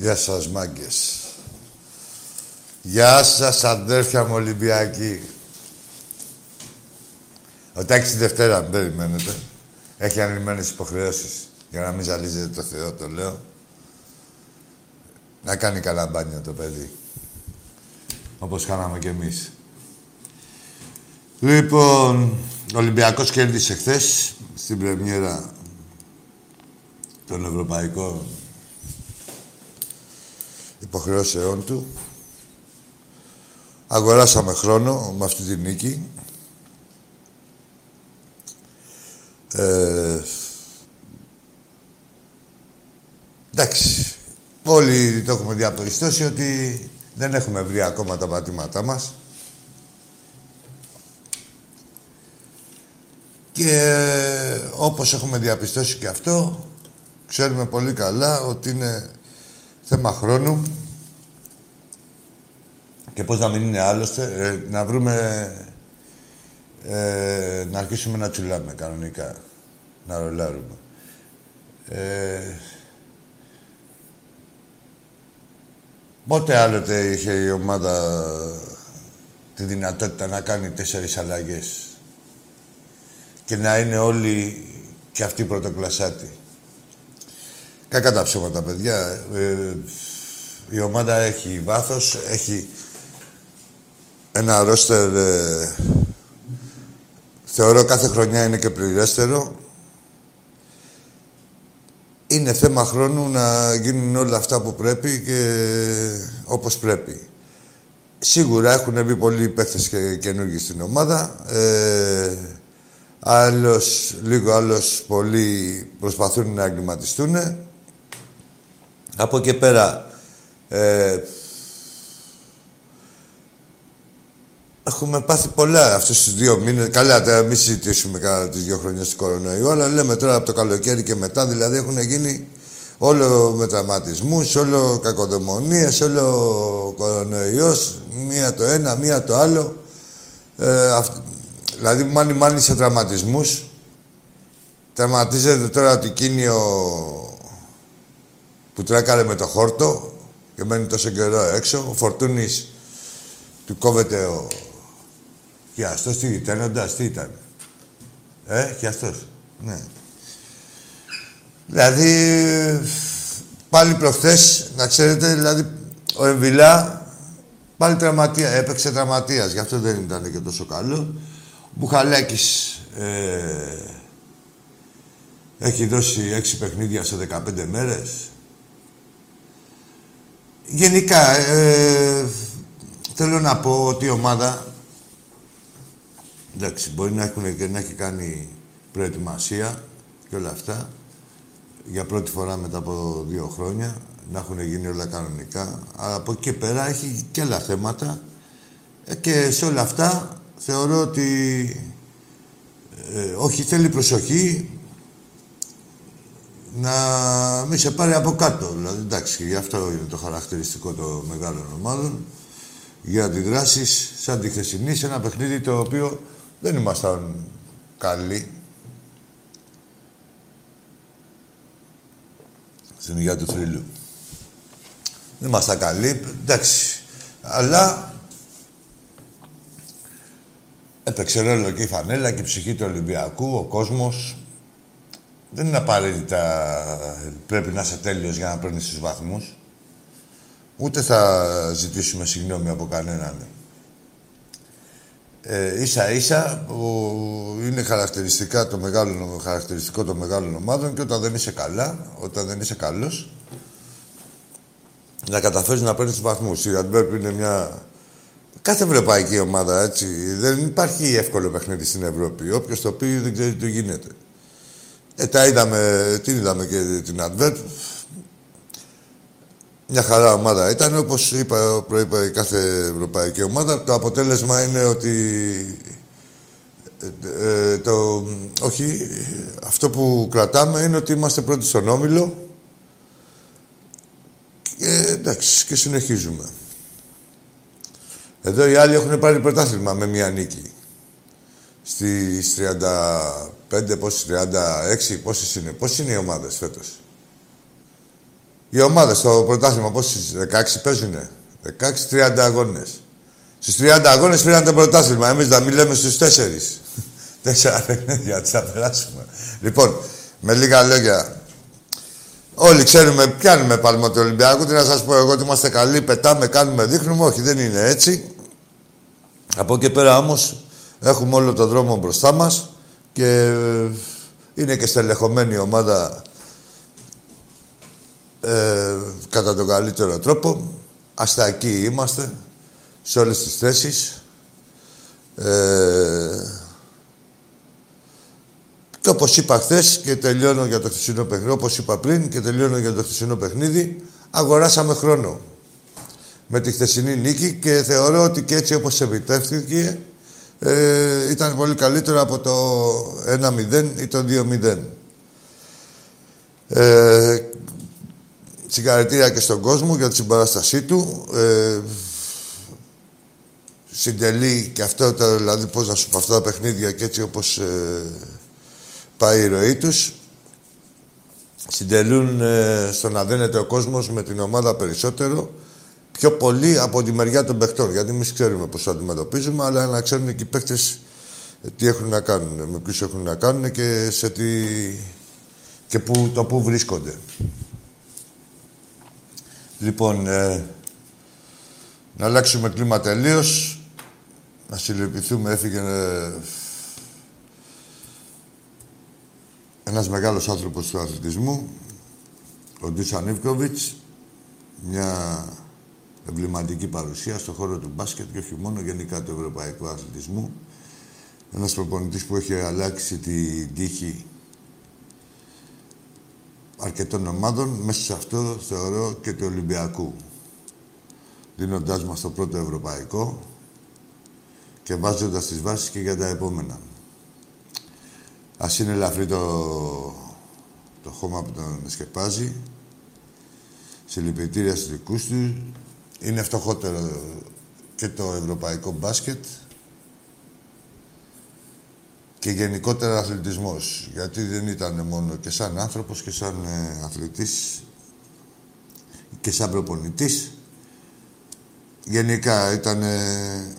Γεια σας, μάγκες. Γεια σας, αδέρφια μου Ολυμπιακοί. Ο Τάκης τη Δευτέρα, μην περιμένετε. Έχει ανηλυμένες υποχρεώσεις. Για να μην ζαλίζετε το Θεό, το λέω. Να κάνει καλά μπάνιο το παιδί. Όπως κάναμε κι εμείς. Λοιπόν, ο Ολυμπιακός κέρδισε χθες στην πρεμιέρα των Ευρωπαϊκών υποχρεώσεών του. Αγοράσαμε χρόνο με αυτή τη νίκη. Ε, εντάξει. Όλοι το έχουμε διαπιστώσει ότι δεν έχουμε βρει ακόμα τα πατήματά μας. Και όπως έχουμε διαπιστώσει και αυτό, ξέρουμε πολύ καλά ότι είναι θέμα χρόνου και πώς να μην είναι άλλωστε, ε, να βρούμε, ε, να αρχίσουμε να τσουλάμε κανονικά, να ρολάρουμε. Ε, πότε άλλοτε είχε η ομάδα τη δυνατότητα να κάνει τέσσερις αλλαγές και να είναι όλοι και αυτοί πρωτοκλασσάτοι; Κακά τα ψώματα, παιδιά. Ε, η ομάδα έχει βάθος, έχει ένα ρόστερ... Ε, θεωρώ κάθε χρονιά είναι και πληρέστερο. Είναι θέμα χρόνου να γίνουν όλα αυτά που πρέπει και όπως πρέπει. Σίγουρα έχουν μπει πολλοί παίχτες και καινούργοι στην ομάδα. Ε, άλλος, λίγο άλλος πολλοί προσπαθούν να εγκληματιστούν. Από εκεί πέρα, ε, έχουμε πάθει πολλά αυτούς τους δύο μήνες. Καλά, τώρα μην συζητήσουμε κατά τις δύο χρόνια του κορονοϊού, αλλά λέμε τώρα από το καλοκαίρι και μετά, δηλαδή έχουν γίνει όλο με τραυματισμού, όλο κακοδαιμονίες, όλο κορονοϊός, μία το ένα, μία το άλλο. Ε, αυ... Δηλαδή, μάνι μάνι σε τραυματισμούς. Τραυματίζεται τώρα ότι εκείνη ο που τρέκαρε με το χόρτο και μένει τόσο καιρό έξω. Ο Φορτούνης του κόβεται ο... Και αυτός τι, τένοντας, τι ήταν. Ε, και αυτός. Ναι. Δηλαδή, πάλι προχθές, να ξέρετε, δηλαδή, ο Εμβιλά πάλι τραυματία, έπαιξε τραυματίας, γι' αυτό δεν ήταν και τόσο καλό. Ο Μπουχαλέκης ε, έχει δώσει έξι παιχνίδια σε 15 μέρες. Γενικά, ε, θέλω να πω ότι η ομάδα... Εντάξει, μπορεί να, έχουν και να έχει κάνει προετοιμασία και όλα αυτά. Για πρώτη φορά μετά από δύο χρόνια. Να έχουν γίνει όλα κανονικά. Αλλά από εκεί και πέρα έχει και άλλα θέματα. Ε, και σε όλα αυτά θεωρώ ότι... Ε, όχι, θέλει προσοχή να μην σε πάρει από κάτω. Δηλαδή, εντάξει, γι' αυτό είναι το χαρακτηριστικό των μεγάλων ομάδων. Για αντιδράσεις σαν τη χθεσινή σε ένα παιχνίδι το οποίο δεν ήμασταν καλοί. Στην υγεία του θρύλου. Δεν ήμασταν καλοί, εντάξει. Αλλά έπαιξε ρόλο και η φανέλα και η ψυχή του Ολυμπιακού, ο κόσμος, δεν είναι απαραίτητα πρέπει να είσαι τέλειος για να παίρνεις τους βαθμούς. Ούτε θα ζητήσουμε συγγνώμη από κανέναν. Ε, ίσα ίσα που είναι χαρακτηριστικά το μεγάλο, χαρακτηριστικό των μεγάλων ομάδων και όταν δεν είσαι καλά, όταν δεν είσαι καλός, να καταφέρεις να παίρνεις τους βαθμούς. Η Αντβέρπ είναι μια... Κάθε ευρωπαϊκή ομάδα, έτσι. Δεν υπάρχει εύκολο παιχνίδι στην Ευρώπη. Όποιος το πει δεν ξέρει τι γίνεται. Ε, τα είδαμε, την είδαμε και την Advert. Μια χαρά ομάδα ήταν, όπως είπα, προείπα η κάθε ευρωπαϊκή ομάδα. Το αποτέλεσμα είναι ότι... Ε, ε, το, όχι, αυτό που κρατάμε είναι ότι είμαστε πρώτοι στον Όμιλο και εντάξει, και συνεχίζουμε. Εδώ οι άλλοι έχουν πάρει πρωτάθλημα με μία νίκη. Στις 35, πόσες, 36, πόσες είναι, πόσες είναι οι ομάδες φέτος; Οι ομάδες στο πρωτάθλημα πόσες 16 παίζουνε; 16-30 αγώνες. Στους 30 αγώνες πήραν το πρωτάθλημα. Εμείς να μιλάμε στους 4. Τέσσερα παιχνίδια, τι θα περάσουμε. Λοιπόν, με λίγα λόγια, όλοι ξέρουμε, πιάνουμε παλμό του Ολυμπιακού. Τι να σας πω εγώ ότι είμαστε καλοί, πετάμε, κάνουμε, δείχνουμε. Όχι, δεν είναι έτσι. Από εκεί πέρα όμως έχουμε όλο τον δρόμο μπροστά μας και είναι και στελεχωμένη η ομάδα ε, κατά τον καλύτερο τρόπο. Αστακοί είμαστε σε όλες τις θέσεις. Ε, και όπως είπα χθες και τελειώνω για το χθεσινό παιχνίδι, όπως είπα πριν και τελειώνω για το χθεσινό παιχνίδι, αγοράσαμε χρόνο με τη χθεσινή νίκη και θεωρώ ότι και έτσι όπως επιτεύχθηκε ε, ήταν πολύ καλύτερο από το 1-0 ή το 2-0. Ε, συγχαρητήρια και στον κόσμο για τη συμπαράστασή του. Ε, συντελεί και αυτό, το, δηλαδή πώς να σου πω, αυτά τα παιχνίδια και έτσι όπως ε, πάει η ροή τους. Συντελούν ε, στο να δένεται ο κόσμος με την ομάδα περισσότερο πιο πολύ από τη μεριά των παιχτών. Γιατί εμείς ξέρουμε πώς το αντιμετωπίζουμε, αλλά να ξέρουν και οι παίχτες τι έχουν να κάνουν, με ποιους έχουν να κάνουν και σε τι. και που, το πού βρίσκονται. Λοιπόν, ε, να αλλάξουμε κλίμα τελείως. Να συλληπιθούμε, έφυγε ε, ένας μεγάλος άνθρωπος του αθλητισμού, ο Ντίσαν Ιβκοβιτς, μια εμβληματική παρουσία στον χώρο του μπάσκετ και όχι μόνο γενικά του ευρωπαϊκού αθλητισμού. Ένας προπονητής που έχει αλλάξει την τύχη αρκετών ομάδων, μέσα σε αυτό θεωρώ και του Ολυμπιακού. Δίνοντάς μας το πρώτο ευρωπαϊκό και βάζοντας τις βάσεις και για τα επόμενα. Ας είναι ελαφρύ το, το χώμα που τον σκεπάζει. Συλληπιτήρια στους δικούς του. Είναι φτωχότερο και το ευρωπαϊκό μπάσκετ και γενικότερα αθλητισμός. Γιατί δεν ήταν μόνο και σαν άνθρωπος και σαν ε, αθλητής και σαν προπονητής. Γενικά ήταν ε,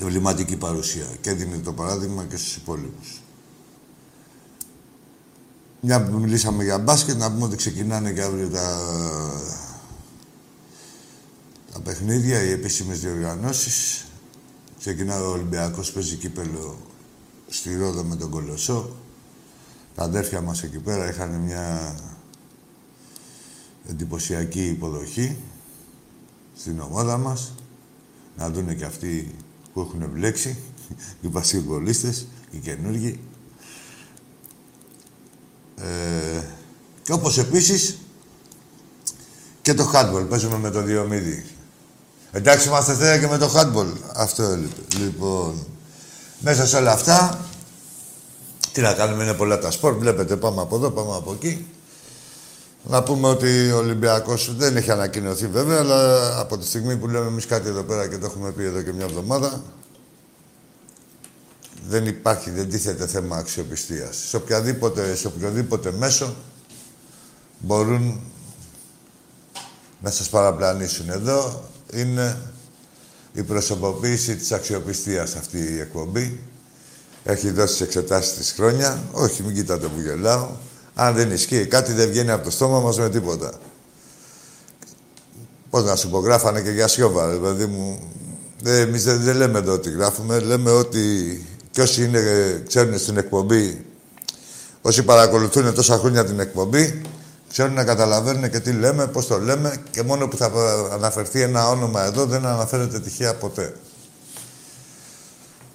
εμβληματική παρουσία και έδινε το παράδειγμα και στους υπόλοιπους. Μια που μιλήσαμε για μπάσκετ, να πούμε ότι ξεκινάνε και αύριο τα, τα παιχνίδια, οι επίσημες διοργανώσεις. Ξεκινάει ο Ολυμπιακός, παίζει κύπελο στη Ρόδο με τον Κολοσσό. Τα αδέρφια μας εκεί πέρα είχαν μια εντυπωσιακή υποδοχή στην ομάδα μας. Να δούνε και αυτοί που έχουν μπλέξει, οι βασιλπολίστες, οι καινούργοι. Ε, και όπως επίσης και το handball. Παίζουμε με το Διομήδη. Εντάξει, είμαστε θέα και με το handball. Αυτό έλειπε. Λοιπόν, μέσα σε όλα αυτά, τι να κάνουμε, είναι πολλά τα σπορ. Βλέπετε, πάμε από εδώ, πάμε από εκεί. Να πούμε ότι ο Ολυμπιακός δεν έχει ανακοινωθεί βέβαια, αλλά από τη στιγμή που λέμε εμείς κάτι εδώ πέρα και το έχουμε πει εδώ και μια εβδομάδα, δεν υπάρχει, δεν τίθεται θέμα αξιοπιστίας. Σε, οποιαδήποτε, σε οποιοδήποτε μέσο μπορούν να σας παραπλανήσουν. Εδώ είναι η προσωποποίηση της αξιοπιστίας αυτή η εκπομπή. Έχει δώσει τις εξετάσεις της χρόνια. Όχι, μην κοιτάτε που γελάω. Αν δεν ισχύει κάτι, δεν βγαίνει από το στόμα μας με τίποτα. Πώς να σου πω, γράφανε και για σιώβα, δηλαδή μου. Ε, εμείς δεν, δεν, λέμε εδώ ότι γράφουμε, λέμε ότι και όσοι είναι, ξέρουν στην εκπομπή, όσοι παρακολουθούν τόσα χρόνια την εκπομπή, ξέρουν να καταλαβαίνουν και τι λέμε, πώς το λέμε και μόνο που θα αναφερθεί ένα όνομα εδώ δεν αναφέρεται τυχαία ποτέ.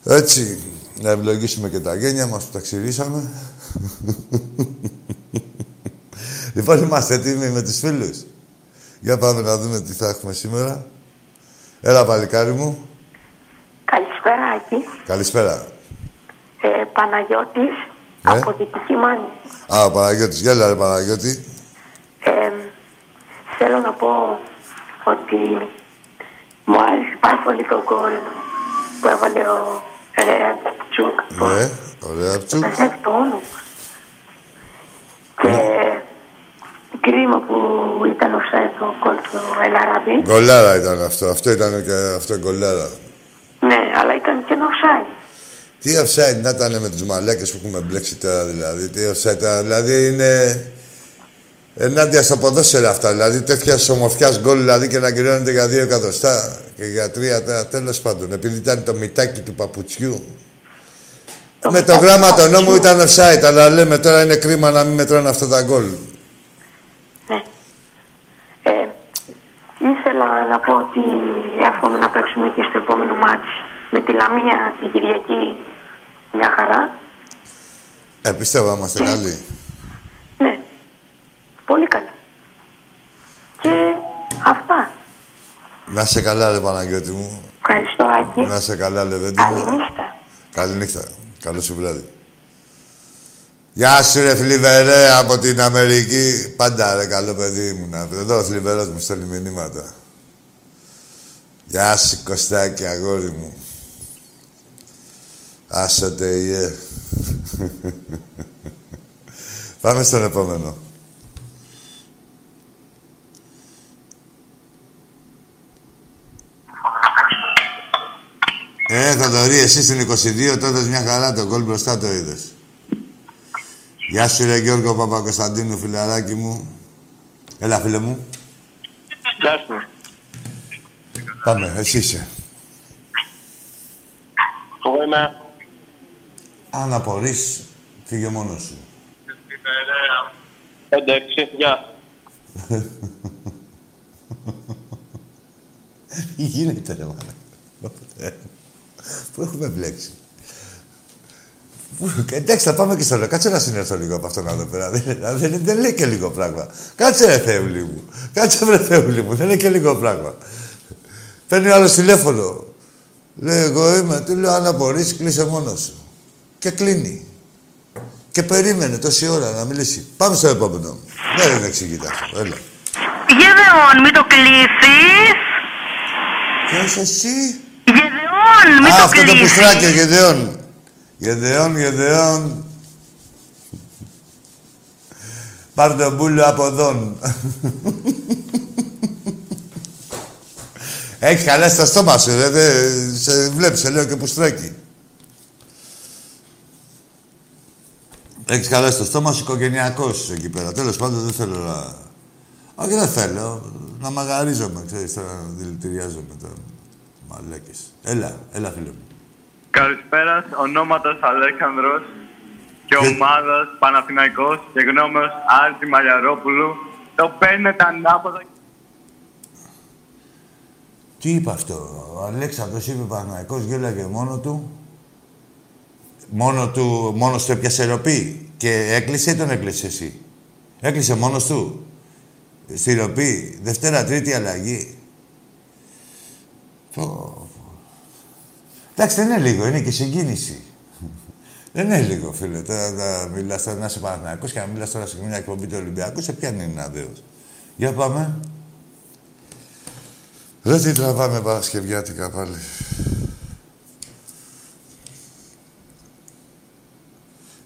Έτσι, να ευλογήσουμε και τα γένια μας που τα ξηρίσαμε. λοιπόν, είμαστε έτοιμοι με τους φίλους. Για πάμε να δούμε τι θα έχουμε σήμερα. Έλα, παλικάρι μου. Καλησπέρα, Άκη. Καλησπέρα. Ε, Παναγιώτης, Ναι. από Δυτική Μάνη. Α, ο Παναγιώτης. Γέλα, ρε Παναγιώτη. Ε, θέλω να πω ότι μου άρεσε πάρα πολύ το γκολ που έβαλε ο Ρέατσουκ. Ναι, ωραία. Τσουκ. Δεν το όνομα. Και κρίμα που ήταν ο Σέτο κόλπο Ελαραμπή. Γκολάρα ήταν αυτό. Αυτό ήταν και αυτό γκολάρα. Ναι, αλλά ήταν και ένα offside. Τι offside να ήταν με τους μαλάκες που έχουμε μπλέξει τώρα δηλαδή. Τι offside ήταν. Δηλαδή είναι ενάντια στο ποδόσφαιρο αυτά. Δηλαδή τέτοια ομορφιάς γκολ δηλαδή και να κυριώνεται για δύο εκατοστά και για τρία τέλος πάντων. Επειδή ήταν το μητάκι του παπουτσιού. Το με το μητάκι γράμμα του το νόμο παπουτσιού. ήταν offside, αλλά λέμε τώρα είναι κρίμα να μην μετράνε αυτά τα γκολ. Ναι. Ε, ήθελα να πω ότι εύχομαι να παίξουμε και στο επόμενο μάτς με τη Λαμία την Κυριακή μια χαρά. Ε, πιστεύω να είμαστε καλοί. Ναι, πολύ καλά. Και αυτά. Να είσαι καλά, ρε Παναγιώτη μου. Ευχαριστώ, Άκη. Να είσαι καλά, Λεβέντη μου. Καληνύχτα. Καληνύχτα. Καλό σου βράδυ. Γεια σου ρε Θλιβερέ από την Αμερική. Πάντα ρε καλό παιδί μου. Να... Εδώ ο Θλιβερός μου στέλνει μηνύματα. Γεια σου Κωστάκη αγόρι μου. Άσοτε ιε. Πάμε στον επόμενο. Ε, Θοδωρή, εσύ στην 22 τότε μια χαρά το γκολ μπροστά το είδες. Γεια σου ρε Γιώργο Παπα-Κωνσταντίνου, φιλαράκι μου. Έλα, φίλε μου. Γεια σου. Πάμε, εσύ είσαι. Εγώ είμαι. Αν απορείς, φύγε μόνος σου. 5-6. Γεια. Τι γίνεται ρε μάνα. Πού έχουμε μπλέξει; Πού- Εντάξει, θα πάμε και στο λέω. Κάτσε να συνέρθω λίγο από αυτόν εδώ πέρα. Δεν, δεν, δεν λέει και λίγο πράγμα. Κάτσε ρε Θεούλη μου. Κάτσε ρε Θεούλη μου. Δεν είναι και λίγο πράγμα. Παίρνει άλλο τηλέφωνο. Λέει, εγώ είμαι. Του λέω, αν απορείς, κλείσε μόνος σου. Και κλείνει. Και περίμενε τόση ώρα να μιλήσει. Πάμε στο επόμενο. Δεν είναι εξηγητά αυτό. Έλα. Γεδεών, μην το κλείσεις. Ποιος εσύ; Γεδεών, μην Α, το αυτό το κλείσεις. πουστράκι, ο Γεδεών. Γεδεών, Γεδεών. Πάρ' τον μπούλο από εδώ. Έχει καλέσει το στόμα σου, ρε. δε- σε βλέπεις, σε λέω και πουστράκι. Έχεις καλέσει το στόμα σου, οικογενειακός εκεί πέρα. Τέλος πάντων, δεν θέλω να... Όχι, δεν θέλω. Να μαγαρίζομαι, ξέρεις, τώρα να δηλητηριάζομαι τώρα. Μαλάκες. Έλα, έλα, φίλε μου. Καλησπέρα, ονόματος Αλέξανδρος και Και- ομάδας Παναθηναϊκός και γνώμεως Άρτη Μαλιαρόπουλου. Το παίρνετε ανάποδα Τι είπε αυτό, ο Αλέξανδρος είπε Παναγικός, γέλαγε μόνο του. Μόνο του, μόνος του έπιασε ροπή. Και έκλεισε ή τον έκλεισε εσύ; Έκλεισε μόνος του; Στη ροπή. Δευτέρα, τρίτη αλλαγή. Πω, πω. Εντάξει, δεν είναι λίγο, είναι και συγκίνηση. δεν είναι λίγο, φίλε. Τώρα να μιλάς τώρα να είσαι Παναθηναϊκός και να μιλάς τώρα σε μια εκπομπή του Ολυμπιακού, σε ποιαν είναι αδέος. Για πάμε. Δεν την τραβάμε Παρασκευιάτικα πάλι.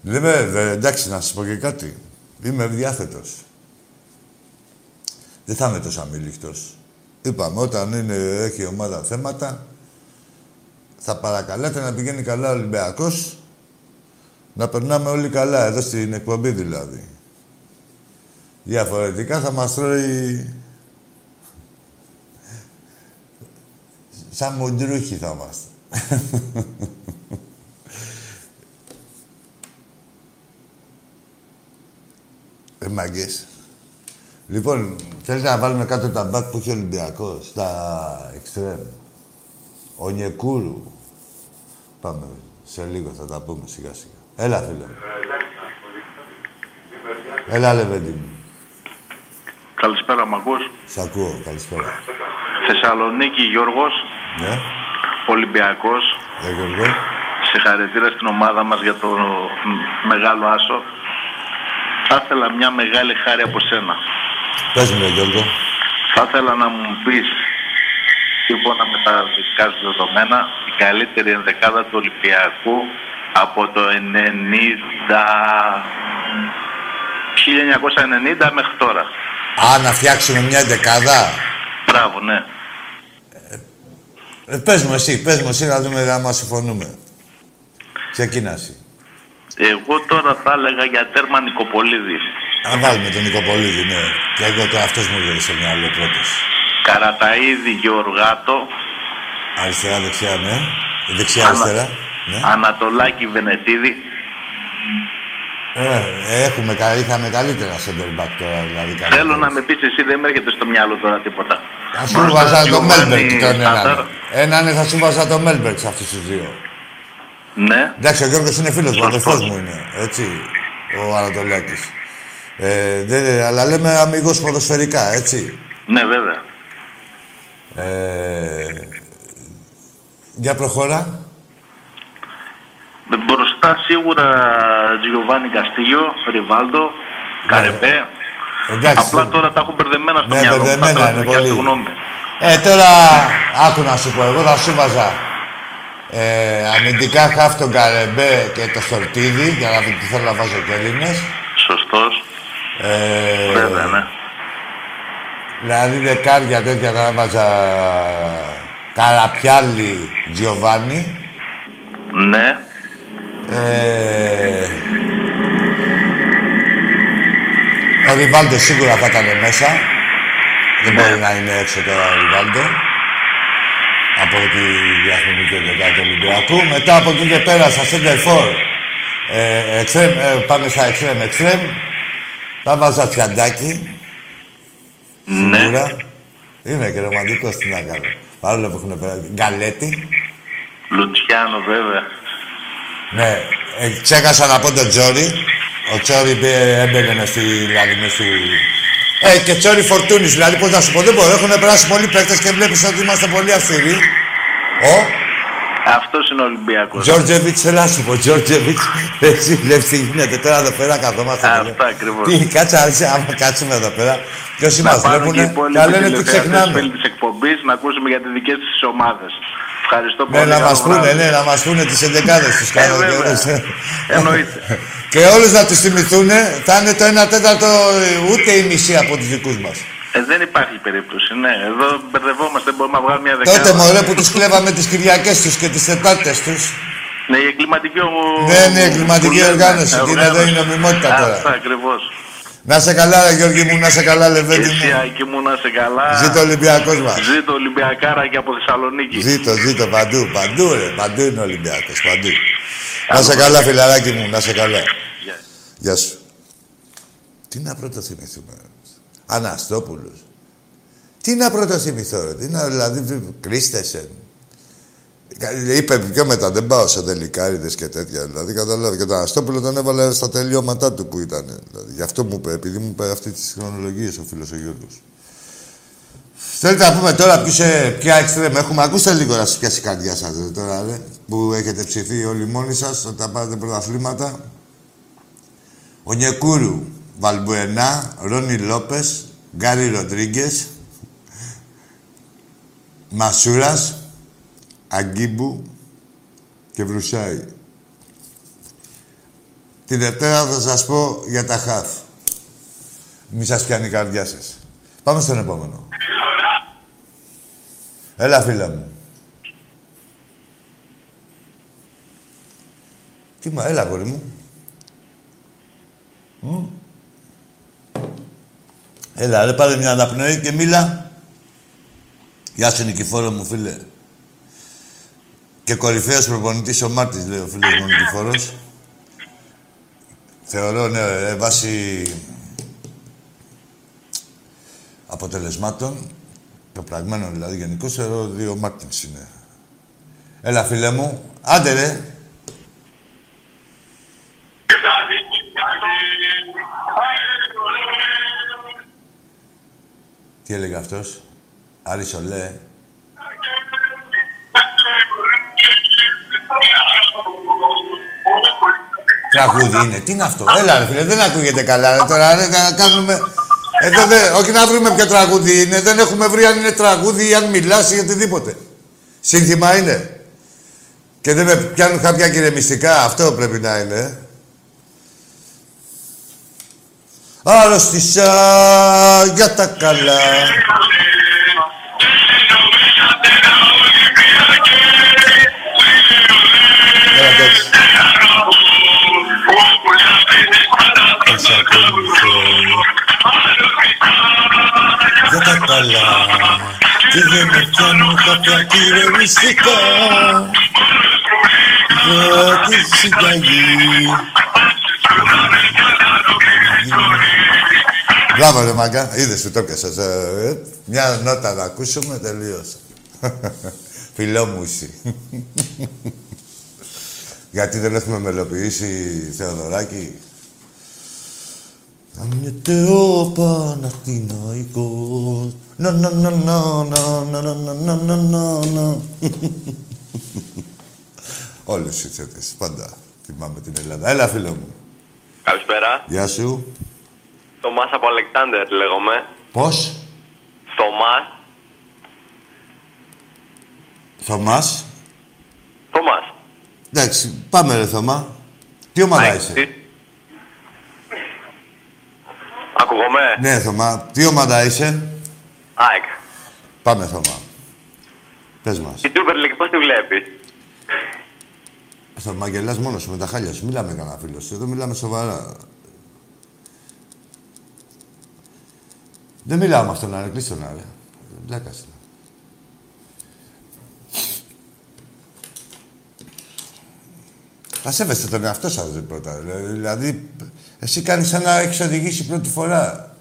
Λέμε, δε, εντάξει, να σας πω και κάτι. Είμαι ευδιάθετος. Δεν θα είμαι τόσο αμήλικτος. Είπαμε, όταν είναι, έχει η ομάδα θέματα, θα παρακαλάτε να πηγαίνει καλά ο Ολυμπιακός, να περνάμε όλοι καλά, εδώ στην εκπομπή δηλαδή. Διαφορετικά θα μας τρώει Σαν μουντρούχοι θα είμαστε. ε, μάγκες. Λοιπόν, θέλετε να βάλουμε κάτω τα μπακ που έχει ο Ολυμπιακός, τα εξτρέμ. Ο Νιεκούρου. Πάμε, σε λίγο θα τα πούμε σιγά σιγά. Έλα, φίλε. μου. Έλα, Λεβέντη μου. Καλησπέρα, μ' ακούς; Σ' ακούω, καλησπέρα. Θεσσαλονίκη, Γιώργος, Ναι, Ολυμπιακός. ε, Γιώργο. Συγχαρητήρια στην ομάδα μας για το μεγάλο άσο. Θα ήθελα μια μεγάλη χάρη από σένα. Πες μου, ρε Γιώργο. Θα ήθελα να μου πεις, σύμφωνα με τα δικά σου δεδομένα, η καλύτερη ενδεκάδα του Ολυμπιακού από το 90... 1990 μέχρι τώρα. Α, να φτιάξουμε μια δεκάδα. Μπράβο, ναι. Ε, πες μου εσύ, πες μου εσύ να δούμε αν μας συμφωνούμε. Ξεκίνα εσύ. Εγώ τώρα θα έλεγα για τέρμα Νικοπολίδη. Να βάλουμε τον Νικοπολίδη, ναι. Και εγώ το αυτός μου λέει στο μυαλό πρώτος. Καραταίδη Γεωργάτο. Αριστερά, δεξιά, ναι. Δεξιά, Ανα- αριστερά. Ναι. Ανατολάκη Βενετίδη. Ε, έχουμε, κα- είχαμε καλύτερα center back τώρα, δηλαδή. Θέλω καλύτερα. να με πεις εσύ, δεν με έρχεται στο μυαλό τώρα τίποτα. Θα σου Μπροστά βάζα το Γιωβάνι Μέλμπερκ τον Στάνταρ. έναν. Έναν θα σου βάζα το Μέλμπερκ σε αυτούς τους δύο. Ναι, Εντάξει, ο Γιώργος είναι φίλος μου, Σωστός. αδερφός μου είναι. Έτσι, ο Ανατολάκης. Ε, δεν- αλλά λέμε αμυγός ποδοσφαιρικά, έτσι. ναι βέβαια. Ε, για προχώρα. Μπροστά σίγουρα Τζιωβάνι Καστίγιο, Ριβάλντο, Καρεπέ. Εντάξει. Απλά τώρα τα έχω μπερδεμένα στο Ναι, μυαλό μου. Θα μπερδεμένα ήθελα είναι δικιά σου πολύ. γνώμη. Ε, τώρα, άκου να σου πω, εγώ θα σου βάζα ε, αμυντικά χαφ τον Καρεμπέ και το Στορτίδη, για να δει τι θέλω να βάζω και Έλληνες. Σωστός. Ε, Βέβαια, ναι. Δηλαδή δεκάρια τέτοια θα βάζα Καραπιάλη, Τζιοβάνι. Ναι. Ε, ο Ριβάλντος σίγουρα θα ήταν μέσα. Δεν μπορεί να είναι έξω τώρα ο Ριβάλντο. Από τη διαχρονική δεκάδα του Ολυμπιακού. Μετά από εκεί και πέρα στα center for. Ε, εξτρέμ, ε, πάμε στα εξτρέμ, εξτρέμ. Θα βάζα τσιαντάκι. Ναι. Σίγουρα. Είμαι και ρομαντικός, τι να κάνω. Παρόλο που έχουν πέρα. Γκαλέτη. Λουτσιάνο βέβαια. Ναι, ε, ξέχασα να πω τον Τζόρι. Ο Τζόρι μπε- έμπαινε μες στη, δηλαδή μες στη... Ε, και Τζόρι Φορτούνης, δηλαδή πώς να σου πω, δεν μπορώ. Έχουν περάσει πολλοί παίκτες και βλέπεις ότι είμαστε πολύ αυστηροί. Ο; Αυτός είναι ο Ολυμπιακός. Τζόρτζεβιτς, έλα σου πω, Τζόρτζεβιτς. Εσύ βλέπεις τι γίνεται τώρα εδώ πέρα, καθόμαστε. Αυτά ακριβώς. Τι, κάτσε, άρεσε, άμα κάτσουμε εδώ πέρα. Και όσοι Να μας πάρουν και οι βλέπουνε, υπόλοιποι θα λένε τι τηλεθεατές ξεχνάμε. φίλοι της εκπομπής να ακούσουμε για τις δικές τους ομάδες. Ευχαριστώ Ναι, πολύ. να Καλό μας πούνε, βράδυ. ναι, να μας πούνε τις εντεκάδες τους κάνω βέβαια. καιρός. Εννοείται. Και όλους να τους θυμηθούν, θα είναι το 1 τέταρτο ε, ούτε η μισή από τους δικούς μας. Ε, δεν υπάρχει περίπτωση, ναι. Εδώ μπερδευόμαστε, δεν μπορούμε να βγάλουμε μια δεκάδα. Τότε μωρέ που τους κλέβαμε τις Κυριακές τους και τις Τετάρτες τους. Ναι, η εγκληματική ο... Ναι, ναι, εγκληματική που λέμε, οργάνωση. Τι είναι εδώ, η νομιμότητα τώρα. Αυτά ακριβώς. Να σε καλά, ρε Γιώργη μου, να σε καλά, Και Λεβέντη εσύ, μου. Άκη μου, να σε καλά. Ζήτω ο Ολυμπιακός μας. Ζήτω Ολυμπιακάρα και από Θεσσαλονίκη. Ζήτω, ζήτω, παντού, παντού ρε, παντού είναι ο Ολυμπιακός, παντού. Να σε καλά, φιλαράκι μου, να σε καλά. Γεια. Γεια σου. Τι να πρώτο θυμηθούμε. Αναστόπουλος. Τι να πρώτο θυμηθώ, ρε. Τι να, δηλαδή, Κρίστεσεν. Είπε πιο μετά, δεν πάω σε δελικάριδες και τέτοια. Δηλαδή, καταλάβει. Και τον Αναστόπουλο τον έβαλε στα τελειώματά του που ήταν. Δηλαδή, γι' αυτό μου είπε, επειδή μου είπε αυτή τις χρονολογίες ο φίλος ο Γιώργος. Θέλετε να πούμε τώρα ποιους, ε, ποια εξτρέμ έχουμε. Ακούστε λίγο να σας πιάσει η καρδιά σας ρε, τώρα, ρε, που έχετε ψηθεί όλοι μόνοι σας όταν πάρετε πρωταθλήματα. Ο Νιεκούρου, Βαλμπουενά, Ρόνι Λόπες, Γκάρι Ροντρίγκες, Μασούρας, Αγκίμπου και Βρουσάη. Τη Δευτέρα θα σας πω για τα χαφ. Μη σας πιάνει η καρδιά σας. Πάμε στον επόμενο. Έλα, φίλα μου. Τι μα, έλα, αγόρι μου. Μμ. Έλα, ρε, πάρε μια αναπνοή και μίλα. Γεια σου, Νικηφόρο μου, φίλε. Και κορυφαίος προπονητής ο Μάρτης, λέει ο φίλος μου Νικηφόρος. Θεωρώ, ναι, ε, βάσει αποτελεσμάτων, πεπραγμένων δηλαδή γενικώ, θεωρώ ότι ο Μάρτινς είναι. Έλα, φίλε μου. Άντε, ρε. Τι έλεγε αυτός; Άρης Ολέ. Τραγούδι είναι. Τι είναι αυτό; Έλα, ρε φίλε, δεν ακούγεται καλά. Ρε, τώρα, ρε, να κάνουμε... Εδώ δεν... Όχι να βρούμε ποιο τραγούδι είναι. Δεν έχουμε βρει αν είναι τραγούδι ή αν μιλάς ή οτιδήποτε. Σύνθημα είναι. Και δεν με πιάνουν κάποια κυρεμιστικά. Αυτό πρέπει να είναι. Άρρωστησα για τα καλά. Καλά. Και δεν με πιάνω κάποια κυριολιστικά. Για τη συνταγή. Μπράβο ρε μάγκα, είδες που το έπιασες. ε, ε. Μια νότα να ακούσουμε, τελείωσε. Φιλόμουσι. Γιατί δεν έχουμε μελοποιήσει Θεοδωράκη; Αμνιέται ο Παναθηναϊκός. Να, να, να, να, να, να, να, να, να, να, να. Όλες οι τσέτες, πάντα. Θυμάμαι την Ελλάδα. Έλα, φίλο μου. Καλησπέρα. Γεια σου. Θωμάς από Αλεξάνδρ λέγομαι. Πώς? Θωμάς. Θωμάς. Θωμάς. Εντάξει, πάμε ρε Θωμά. Τι ομάδα ΑΕΚ, είσαι. τι- Ακούγομαι; Ναι, Θωμά. Τι ομάδα είσαι; ΑΕΚ. Πάμε, Θωμά. Πες μας. Η Super League πώς τη βλέπεις; Θωμά, γελάς μόνος σου με τα χάλια σου. Μιλάμε κανένα φίλο σου. Εδώ μιλάμε σοβαρά. Δεν μιλάω με αυτόν, ρε. Κλείστο να, ρε. Βλάκας είναι. Θα σέβεστε τον εαυτό σας ρε, πρώτα. ρε. Δηλαδή, εσύ κάνεις σαν να έχεις οδηγήσει πρώτη φορά.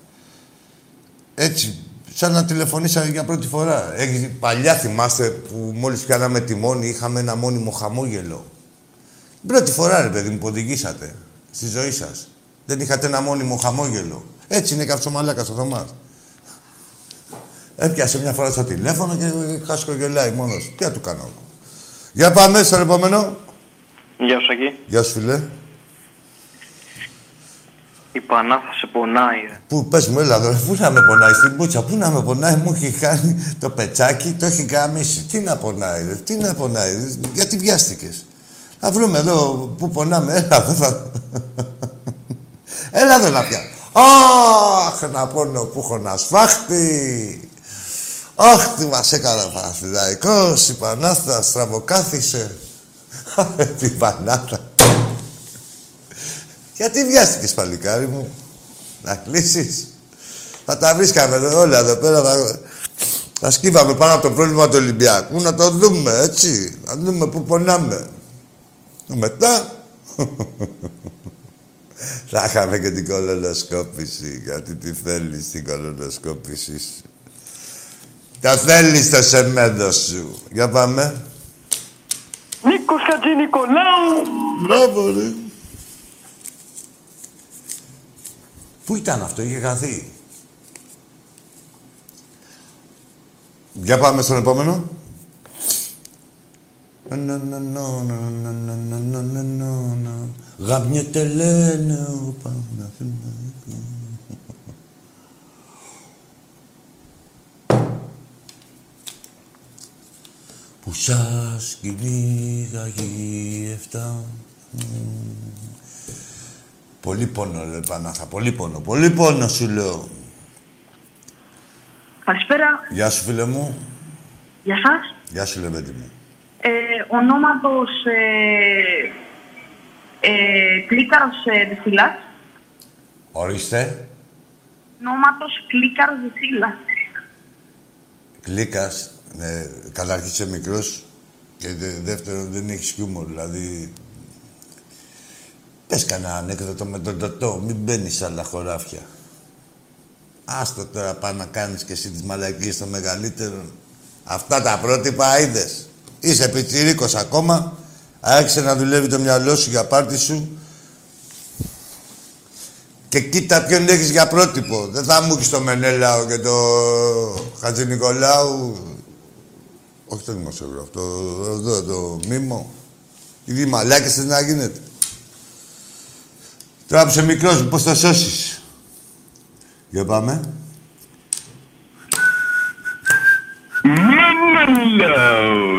Έτσι, σαν να τηλεφωνήσατε για πρώτη φορά. Έχεις, παλιά θυμάστε που μόλις πιάναμε τιμόνι, είχαμε ένα μόνιμο χαμόγελο. Πρώτη φορά, ρε παιδί μου, που οδηγήσατε στη ζωή σας. Δεν είχατε ένα μόνιμο χαμόγελο. Έτσι είναι καψομαλάκας ο Θωμάς. Έπιασε μια φορά στο τηλέφωνο και χασκογελάει μόνος. Τι να του κάνω εγώ. Για πάμε στο επόμενο. Γεια σου, Ακή. Γεια σου, φίλε. Η Πανά θα σε πονάει, ρε. Πού, πες μου, έλα εδώ, πού να με πονάει στην πούτσα, πού να με πονάει, μου έχει κάνει το πετσάκι, το έχει γαμίσει. Τι να πονάει, ρε, τι να πονάει, ρε, γιατί βιάστηκες. Θα βρούμε εδώ που πονάμε, έλα εδώ θα... έλα εδώ να πια. Αχ, να πόνο που έχω να σφάχτη. Αχ, τι μας έκανε ο Παναθηναϊκός, η Πανάθα στραβοκάθισε. Την Πανάθα. Γιατί βιάστηκες, παλικάρι μου; Να κλείσεις. Θα τα βρίσκαμε εδώ, όλα εδώ πέρα. Θα, θα σκύβαμε πάνω από το πρόβλημα του Ολυμπιακού. Να το δούμε, έτσι. Να δούμε πού πονάμε. Μετά... θα είχαμε και την κολονοσκόπηση. Γιατί τη θέλεις την κολονοσκόπηση σου. Τα θέλεις το σεμέδο σου. Για πάμε. Νίκος Χατζηνικολάου! Μπράβο, ρε. Πού ήταν αυτό, είχε χαθεί; Για πάμε στον επόμενο. Γαμιέται λένε ο Μμμ. Πολύ πόνο, ρε Πανάθα, πολύ πόνο. Πολύ πόνο, σου λέω. Καλησπέρα. Γεια σου, φίλε μου. Γεια σας. Γεια σου, Λεβέντη μου. Ε, ονόματος ε, ε, Κλίκαρος ε, Δεσίλας. Ορίστε. Ονόματος Κλίκαρος Δεσίλας. Κλίκας, ναι, καταρχήν είσαι μικρός και δε- δεύτερον δεν έχεις χιούμορ, δηλαδή... Πες κανένα ανέκδοτο με τον τοτό, μην μπαίνεις σε άλλα χωράφια. Άστο τώρα πάνω να κάνεις και εσύ τις μαλακίες των μεγαλύτερων. Αυτά τα πρότυπα είδες. Είσαι πιτσιρίκος ακόμα, άρχισε να δουλεύει το μυαλό σου για πάρτι σου και κοίτα ποιον έχεις για πρότυπο. Δεν θα μου έχεις το Μενέλαο και το Χατζη Νικολάου. Όχι το δημοσιογράφο, το, εδώ, το μήμο. Οι μαλάκες θες να γίνεται. Τώρα που είσαι μικρός, πώς θα σώσεις. Για πάμε.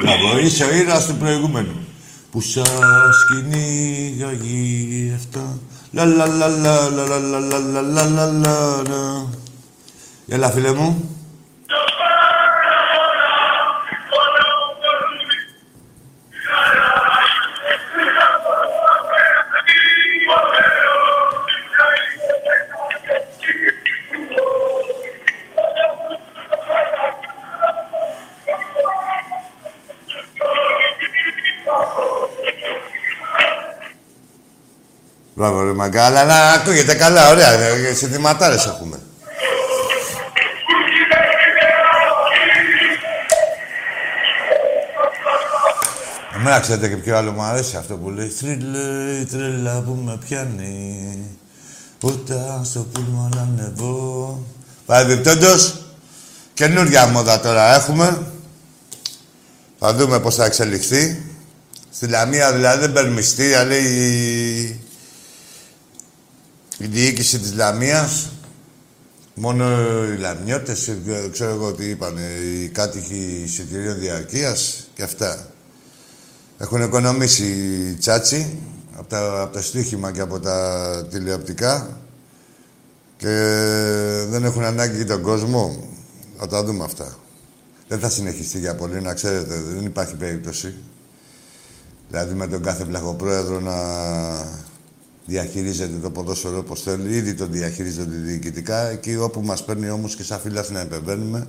Μπράβο, είσαι ο ήρωας του προηγούμενου. Που που σας κυνήγαγε αυτά. Λα λα λα λα λα λα λα λα λα λα λα λα λα. Έλα φίλε μου. Μπράβο ρε μαγκά, αλλά να ακούγεται καλά, ωραία, ε, συνθηματάρες έχουμε. Εμένα ξέρετε και ποιο άλλο μου αρέσει αυτό που λέει Θρύλε, η τρέλα που με πιάνει Ούτε στο πούλμα να ανεβώ Παρεμπιπτόντως, καινούργια μόδα τώρα έχουμε. Θα δούμε πώς θα εξελιχθεί. Στη Λαμία δηλαδή δεν παίρνει μυστήρια, λέει η, η διοίκηση της Λαμίας. Μόνο οι Λαμιώτες, ε, ξέρω εγώ τι είπανε, οι κάτοικοι εισιτηρίων διαρκείας και αυτά. Έχουν οικονομήσει τσάτσι από τα, από τα στοίχημα και από τα τηλεοπτικά και δεν έχουν ανάγκη τον κόσμο. Θα τα δούμε αυτά. Δεν θα συνεχιστεί για πολύ, να ξέρετε. Δεν υπάρχει περίπτωση. Δηλαδή με τον κάθε βλαχοπρόεδρο να διαχειρίζεται το ποδόσφαιρο όπως θέλει. Ήδη το διαχειρίζονται διοικητικά. Εκεί όπου μας παίρνει όμως και σαν φίλας να επεμβαίνουμε,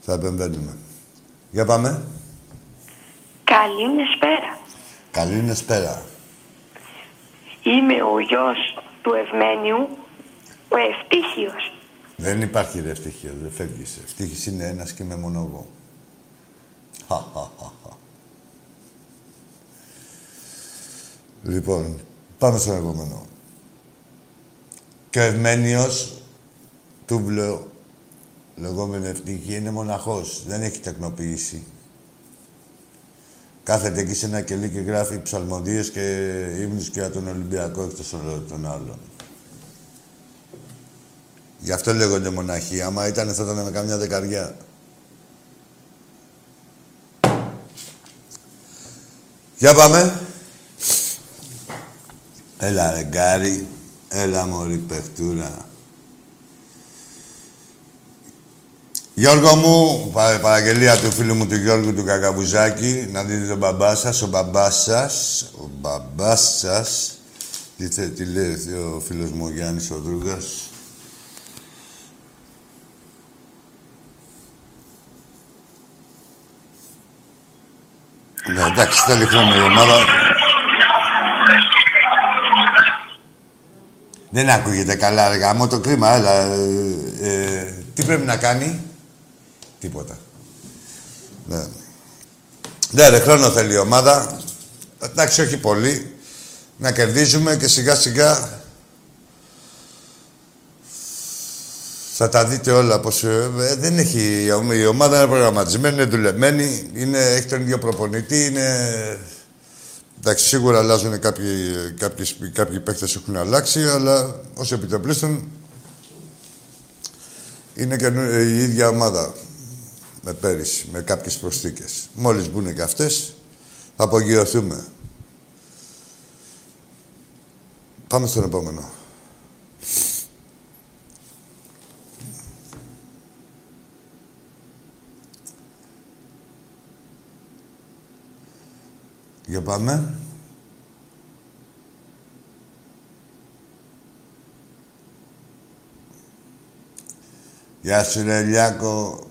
θα επεμβαίνουμε. Για πάμε. Καλή σπέρα. Καλή σπέρα. Είμαι ο γιος του Ευμένιου, ο Ευτύχιος. Δεν υπάρχει ρε ευτυχία, δεν φεύγεις. Ευτύχης είναι ένας και είμαι μόνο εγώ. Χα, χα, χα, χα. Λοιπόν, πάμε στον επόμενο. Και ο Ευμένιος, τούβλο, λεγόμενο ευτυχία, είναι μοναχός. Δεν έχει τεκνοποιήσει. Κάθεται εκεί σε ένα κελί και γράφει ψαλμοδίες και ύμνους και για τον Ολυμπιακό εκτός όλων των άλλων. Γι' αυτό λέγονται μοναχοί. Άμα ήταν θα ήταν με καμιά δεκαριά. Για πάμε. Έλα ρε Γκάρι. Έλα μωρή παιχτούρα. Γιώργο μου, πα- παραγγελία του φίλου μου του Γιώργου του Κακαβουζάκη, να δείτε τον μπαμπά σας, ο μπαμπάς σας, ο μπαμπάς σας, τι, θε- τι λέει ο φίλος μου ο Γιάννης ο Δρούγας; Ναι, εντάξει, θέλει χρόνο η ομάδα. Δεν ακούγεται καλά, ρε γάμο, το κρίμα, έλα. ε, ε, τι πρέπει να κάνει; Τίποτα. Ναι. Ναι, ρε, χρόνο θέλει η ομάδα. Εντάξει, όχι πολύ. Να κερδίζουμε και σιγά σιγά θα τα δείτε όλα. Πως, ε, ε, δεν έχει, η ομα- η ομάδα είναι προγραμματισμένη, είναι δουλεμένη, είναι, έχει τον ίδιο προπονητή, είναι... Εντάξει, σίγουρα αλλάζουν κάποιοι, κάποιοι, κάποιοι παίκτες έχουν αλλάξει, αλλά ως επιτοπλίστων είναι και η ίδια ομάδα με πέρυσι, με κάποιες προσθήκες. Μόλις μπουν και αυτές, θα απογειωθούμε. Πάμε στον επόμενο. Για πάμε. Γεια σου, ρε Λιάκο.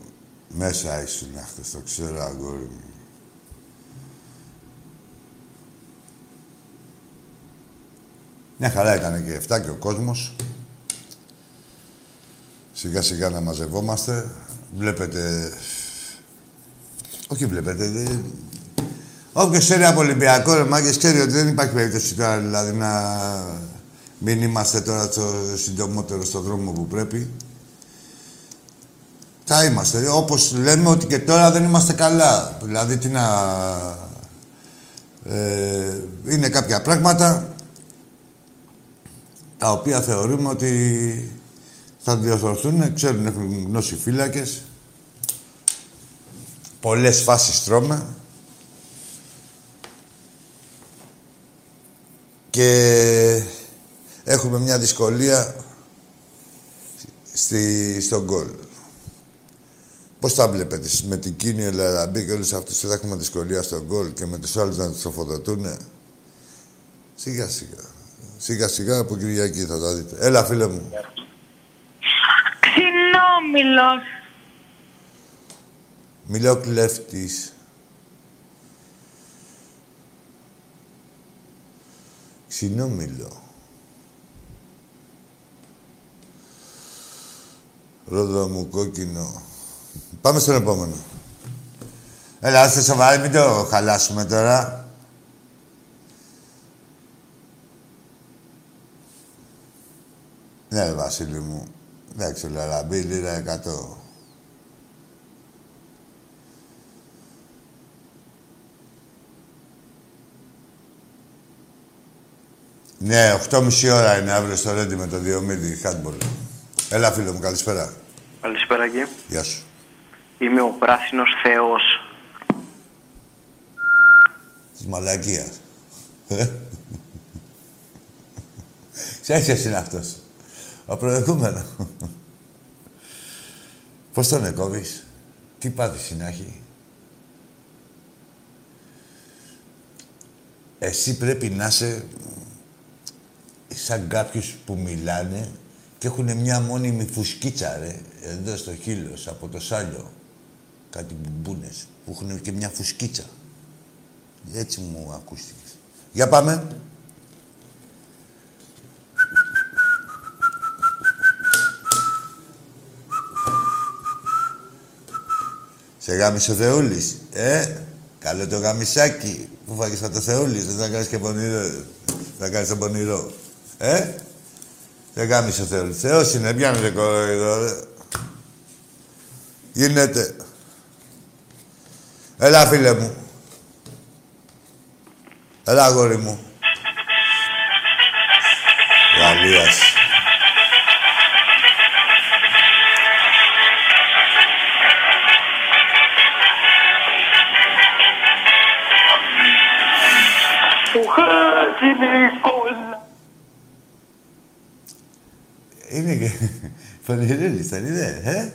Μέσα ήσουν χτες, το ξέρω, αγόρι μου. Μια χαρά έκανε και 7 και ο κόσμος. Σιγά σιγά να μαζευόμαστε. Βλέπετε... Όχι βλέπετε, δε... Όποιος ξέρει από Ολυμπιακό, ρε μάγκες, ξέρει ότι δεν υπάρχει περίπτωση τώρα, δηλαδή, να μην είμαστε τώρα στο συντομότερο στο δρόμο που πρέπει. Θα είμαστε. Όπως λέμε ότι και τώρα δεν είμαστε καλά. Δηλαδή, τι να... Ε, είναι κάποια πράγματα τα οποία θεωρούμε ότι θα διορθωθούν. Ξέρουν, έχουν γνώση φύλακες. Πολλές φάσεις τρώμε. Και έχουμε μια δυσκολία στη, στον γκολ. Πώς τα βλέπετε εσείς, με την Κίνη, Ελαραμπή και όλους αυτούς θα έχουμε δυσκολία στον γκολ και με τους άλλους να τους τροφοδοτούνε; Σιγά σιγά. Σιγά σιγά από Κυριακή θα τα δείτε. Έλα φίλε μου. Ξινόμιλος. Μιλώ κλέφτης. Ξινόμιλο. Ρόδο μου κόκκινο. Πάμε στον επόμενο. Έλα, είστε σοβαροί, μην το χαλάσουμε τώρα. Ναι, Βασίλη μου. Εντάξει, Λαραμπή, λίρα εκατό. Ναι, 8.30 ώρα είναι αύριο στο Ρέντι με το Διομήδη, χάτμπολ. Έλα, φίλο μου, καλησπέρα. Καλησπέρα και. Γεια σου. Είμαι ο πράσινος θεός. Της μαλακίας. Ε. Ξέρεις ποιος είναι αυτός; Ο προηγούμενος. Πώς τον εκόβεις; Τι πάθηση να έχει. Εσύ πρέπει να είσαι σαν κάποιους που μιλάνε και έχουν μια μόνιμη φουσκίτσα, ρε, εδώ στο χείλος, από το σάλιο. Κάτι μπούμπουνες που έχουν και μια φουσκίτσα. Έτσι μου ακούστηκες. Για πάμε. Σε γάμισε ο Θεούλης, ε; Καλό το γαμισάκι. Πού φάγεις το Θεούλης, δεν θα κάνεις και πονηρό. Θα κάνεις το πονηρό. Ε; Σε γάμισε ο Θεούλης. Θεός είναι, πιάνε κοροϊδό, ρε. Γίνεται. Έλα, φίλε μου. Έλα, αγόρι μου. Γαλλίας. Είναι και φανερέλης, δεν είναι, ε;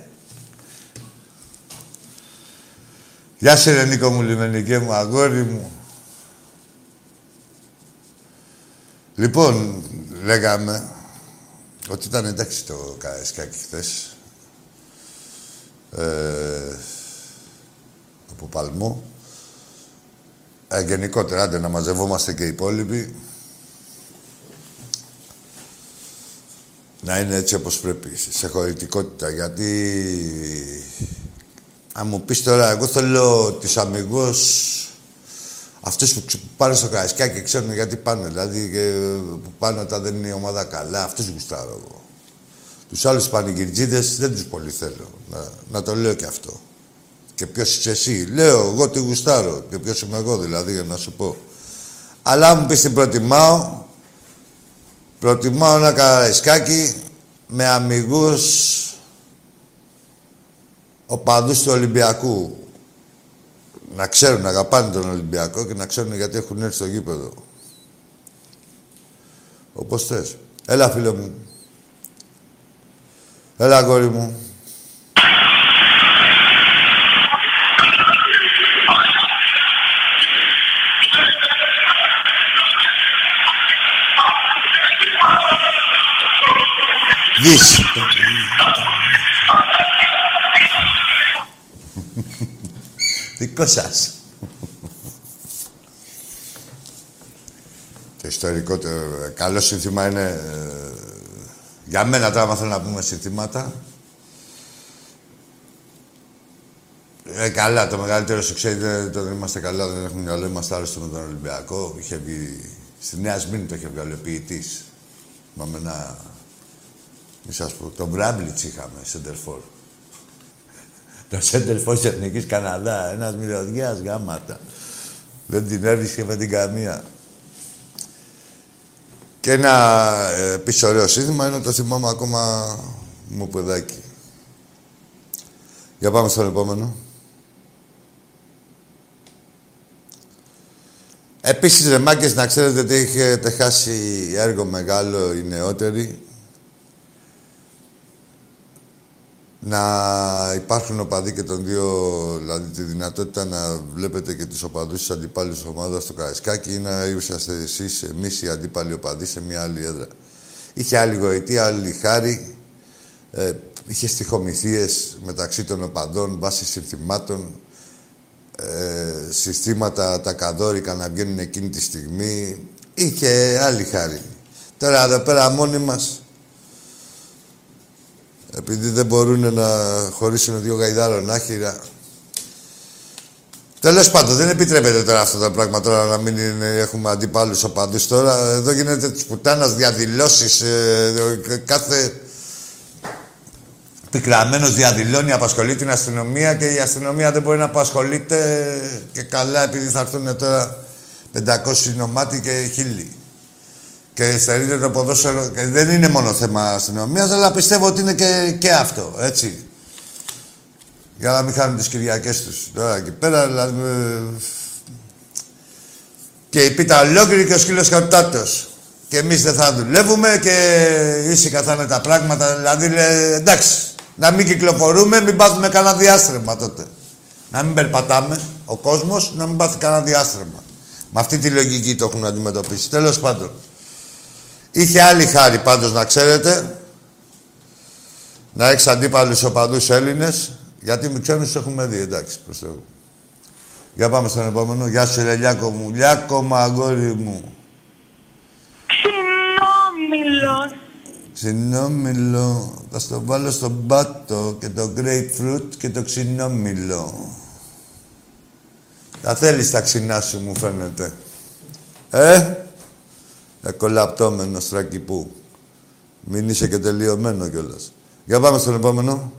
Γεια σου, ρε Νίκο μου, λιμενικέ μου, αγόρι μου. Λοιπόν, λέγαμε ότι ήταν εντάξει το Καραϊσκάκι χθες. Ε, από Παλμό. Ε, γενικότερα, άντε να μαζευόμαστε και οι υπόλοιποι. Να είναι έτσι όπως πρέπει, σε χωρητικότητα, γιατί... Αν μου πεις τώρα, εγώ θέλω τις αμυγός αυτούς που ξε- πάνε στο Καραϊσκάκι και ξέρουν γιατί πάνε. Δηλαδή, και που πάνε όταν δεν είναι η ομάδα καλά, αυτούς γουστάρω εγώ. Τους άλλους πανηγυρτζίδες δεν τους πολύ θέλω. Να, να το λέω και αυτό. Και ποιος είσαι εσύ. Λέω εγώ τι γουστάρω. Και ποιος είμαι εγώ δηλαδή για να σου πω. Αλλά αν μου πεις την προτιμάω, προτιμάω ένα καραϊσκάκι με αμυγούς οπαδούς του Ολυμπιακού. Να ξέρουν, να αγαπάνε τον Ολυμπιακό και να ξέρουν γιατί έχουν έρθει στο γήπεδο. Όπως θες. Έλα, φίλε μου. Έλα, αγόρι μου. Δεις. Δικό σας. Το ιστορικό, το καλό σύνθημα είναι... ε, για μένα τώρα, άμα θέλω να πούμε συνθήματα... Ε, καλά, το μεγαλύτερο σου ξέρετε το δεν είμαστε καλά, δεν έχουμε μυαλό, είμαστε άρρωστοι με τον Ολυμπιακό. Είχε βγει... Στη Νέα Σμήνη το είχε βγάλει ο ποιητής. Μα με ένα... Μη σας πω, τον Μπράμπλιτς είχαμε, σεντερφόρ. Το σέντερφορ της Εθνικής Καναδά, ένας μυρωδιάς γάματα. Δεν την έβρισκε με την καμία. Και ένα ε, επίσης ωραίο σύνθημα είναι το θυμάμαι ακόμα μου παιδάκι. Για πάμε στον επόμενο. Επίσης, ρε μάγκες, να ξέρετε ότι έχετε χάσει έργο μεγάλο οι νεότεροι. Να υπάρχουν οπαδοί και των δύο, δηλαδή τη δυνατότητα να βλέπετε και τους οπαδούς της αντιπάλους ομάδας στο Καραϊσκάκι ή να είσαστε εσείς, εμείς οι αντίπαλοι οπαδοί σε μια άλλη έδρα. Είχε άλλη γοητεία, άλλη χάρη. Ε, είχε στοιχομηθείες μεταξύ των οπαδών βάσει συνθημάτων. Ε, συστήματα τα καδόρικα να βγαίνουν εκείνη τη στιγμή. Είχε άλλη χάρη. Τώρα εδώ πέρα μόνοι μας, επειδή δεν μπορούν να χωρίσουν δύο γαϊδάρων άχυρα. Τέλος πάντων, δεν επιτρέπεται τώρα αυτό το πράγμα τώρα να μην είναι, έχουμε αντιπάλους οπαδούς τώρα. Εδώ γίνεται τη πουτάνας διαδηλώσεις. Ε, κάθε πικραμένος διαδηλώνει, απασχολεί την αστυνομία και η αστυνομία δεν μπορεί να απασχολείται και καλά επειδή θα έρθουν τώρα 500 νομάτι και χίλιοι. Και στερείται το ποδόσφαιρο. Και δεν είναι μόνο θέμα αστυνομίας, αλλά πιστεύω ότι είναι και, και αυτό. Έτσι. Για να μην χάνουν τις Κυριακές τους. Τώρα εκεί πέρα, δηλαδή. ε, Και η πίτα ολόκληρη και ο σκύλος καρτάτο. Και εμείς δεν θα δουλεύουμε και ήσυχα θα είναι τα πράγματα. Δηλαδή, λέ, εντάξει, να μην κυκλοφορούμε, μην πάθουμε κανένα διάστρεμα τότε. Να μην περπατάμε, ο κόσμος να μην πάθει κανένα διάστρεμα. Με αυτή τη λογική το έχουν αντιμετωπίσει. Τέλος πάντων. Είχε άλλη χάρη πάντως να ξέρετε. Να έχεις αντίπαλους οπαδούς Έλληνες. Γιατί με ξένους τους έχουμε δει, εντάξει, προς Θεού. Για πάμε στον επόμενο. Γεια σου ρε Λιάκο μου. Λιάκο μου, αγόρι μου. Συνόμιλος. Ξινόμιλο. Θα στο βάλω στον πάτο και το grapefruit και το ξινόμιλο. Τα θέλεις τα ξινά σου, μου φαίνεται. Ε, εκολαπτώμενο στρακυπού. Μην είσαι και τελειωμένο κιόλας. Για πάμε στον επόμενο.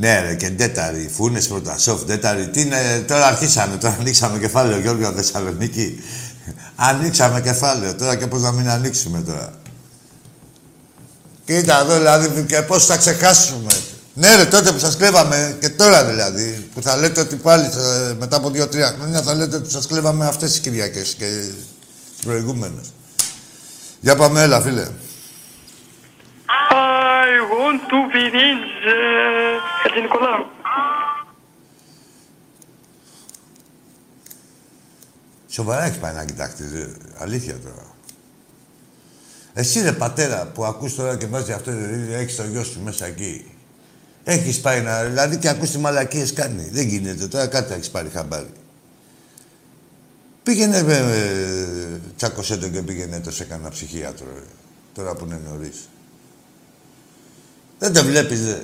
Ναι, ρε, και τέταρη. Φούνες Πρωτασόφ, τέταρη. Τι είναι, τώρα αρχίσαμε, τώρα ανοίξαμε κεφάλαιο, Γιώργος Θεσσαλονίκη. Ανοίξαμε κεφάλαιο, τώρα και πώς να μην ανοίξουμε τώρα. Κοίτα εδώ, δηλαδή, και πώς θα ξεχάσουμε. Ναι, ρε, τότε που σας κλέβαμε, και τώρα δηλαδή, που θα λέτε ότι πάλι ε, μετά από δύο-τρία χρόνια θα λέτε ότι σας κλέβαμε αυτές τις Κυριακές και τις προηγούμενες. Για πάμε, έλα, φίλε. I want to be ninja. Χατζη Νικολάου. Σοβαρά έχεις πάει να κοιτάξεις, ρε. αλήθεια τώρα. Εσύ ρε πατέρα που ακούς τώρα και βάζει αυτό, δηλαδή, έχεις το γιο σου μέσα εκεί. Έχεις πάει να, δηλαδή και ακούς τι μαλακίες κάνει. Δεν γίνεται τώρα, κάτι θα έχεις πάρει χαμπάρι. Πήγαινε, με, ε, τσάκωσέ το και πήγαινε το σε κανένα ψυχίατρο, ρε. Τώρα που είναι νωρίς. Δεν το βλέπεις, ρε.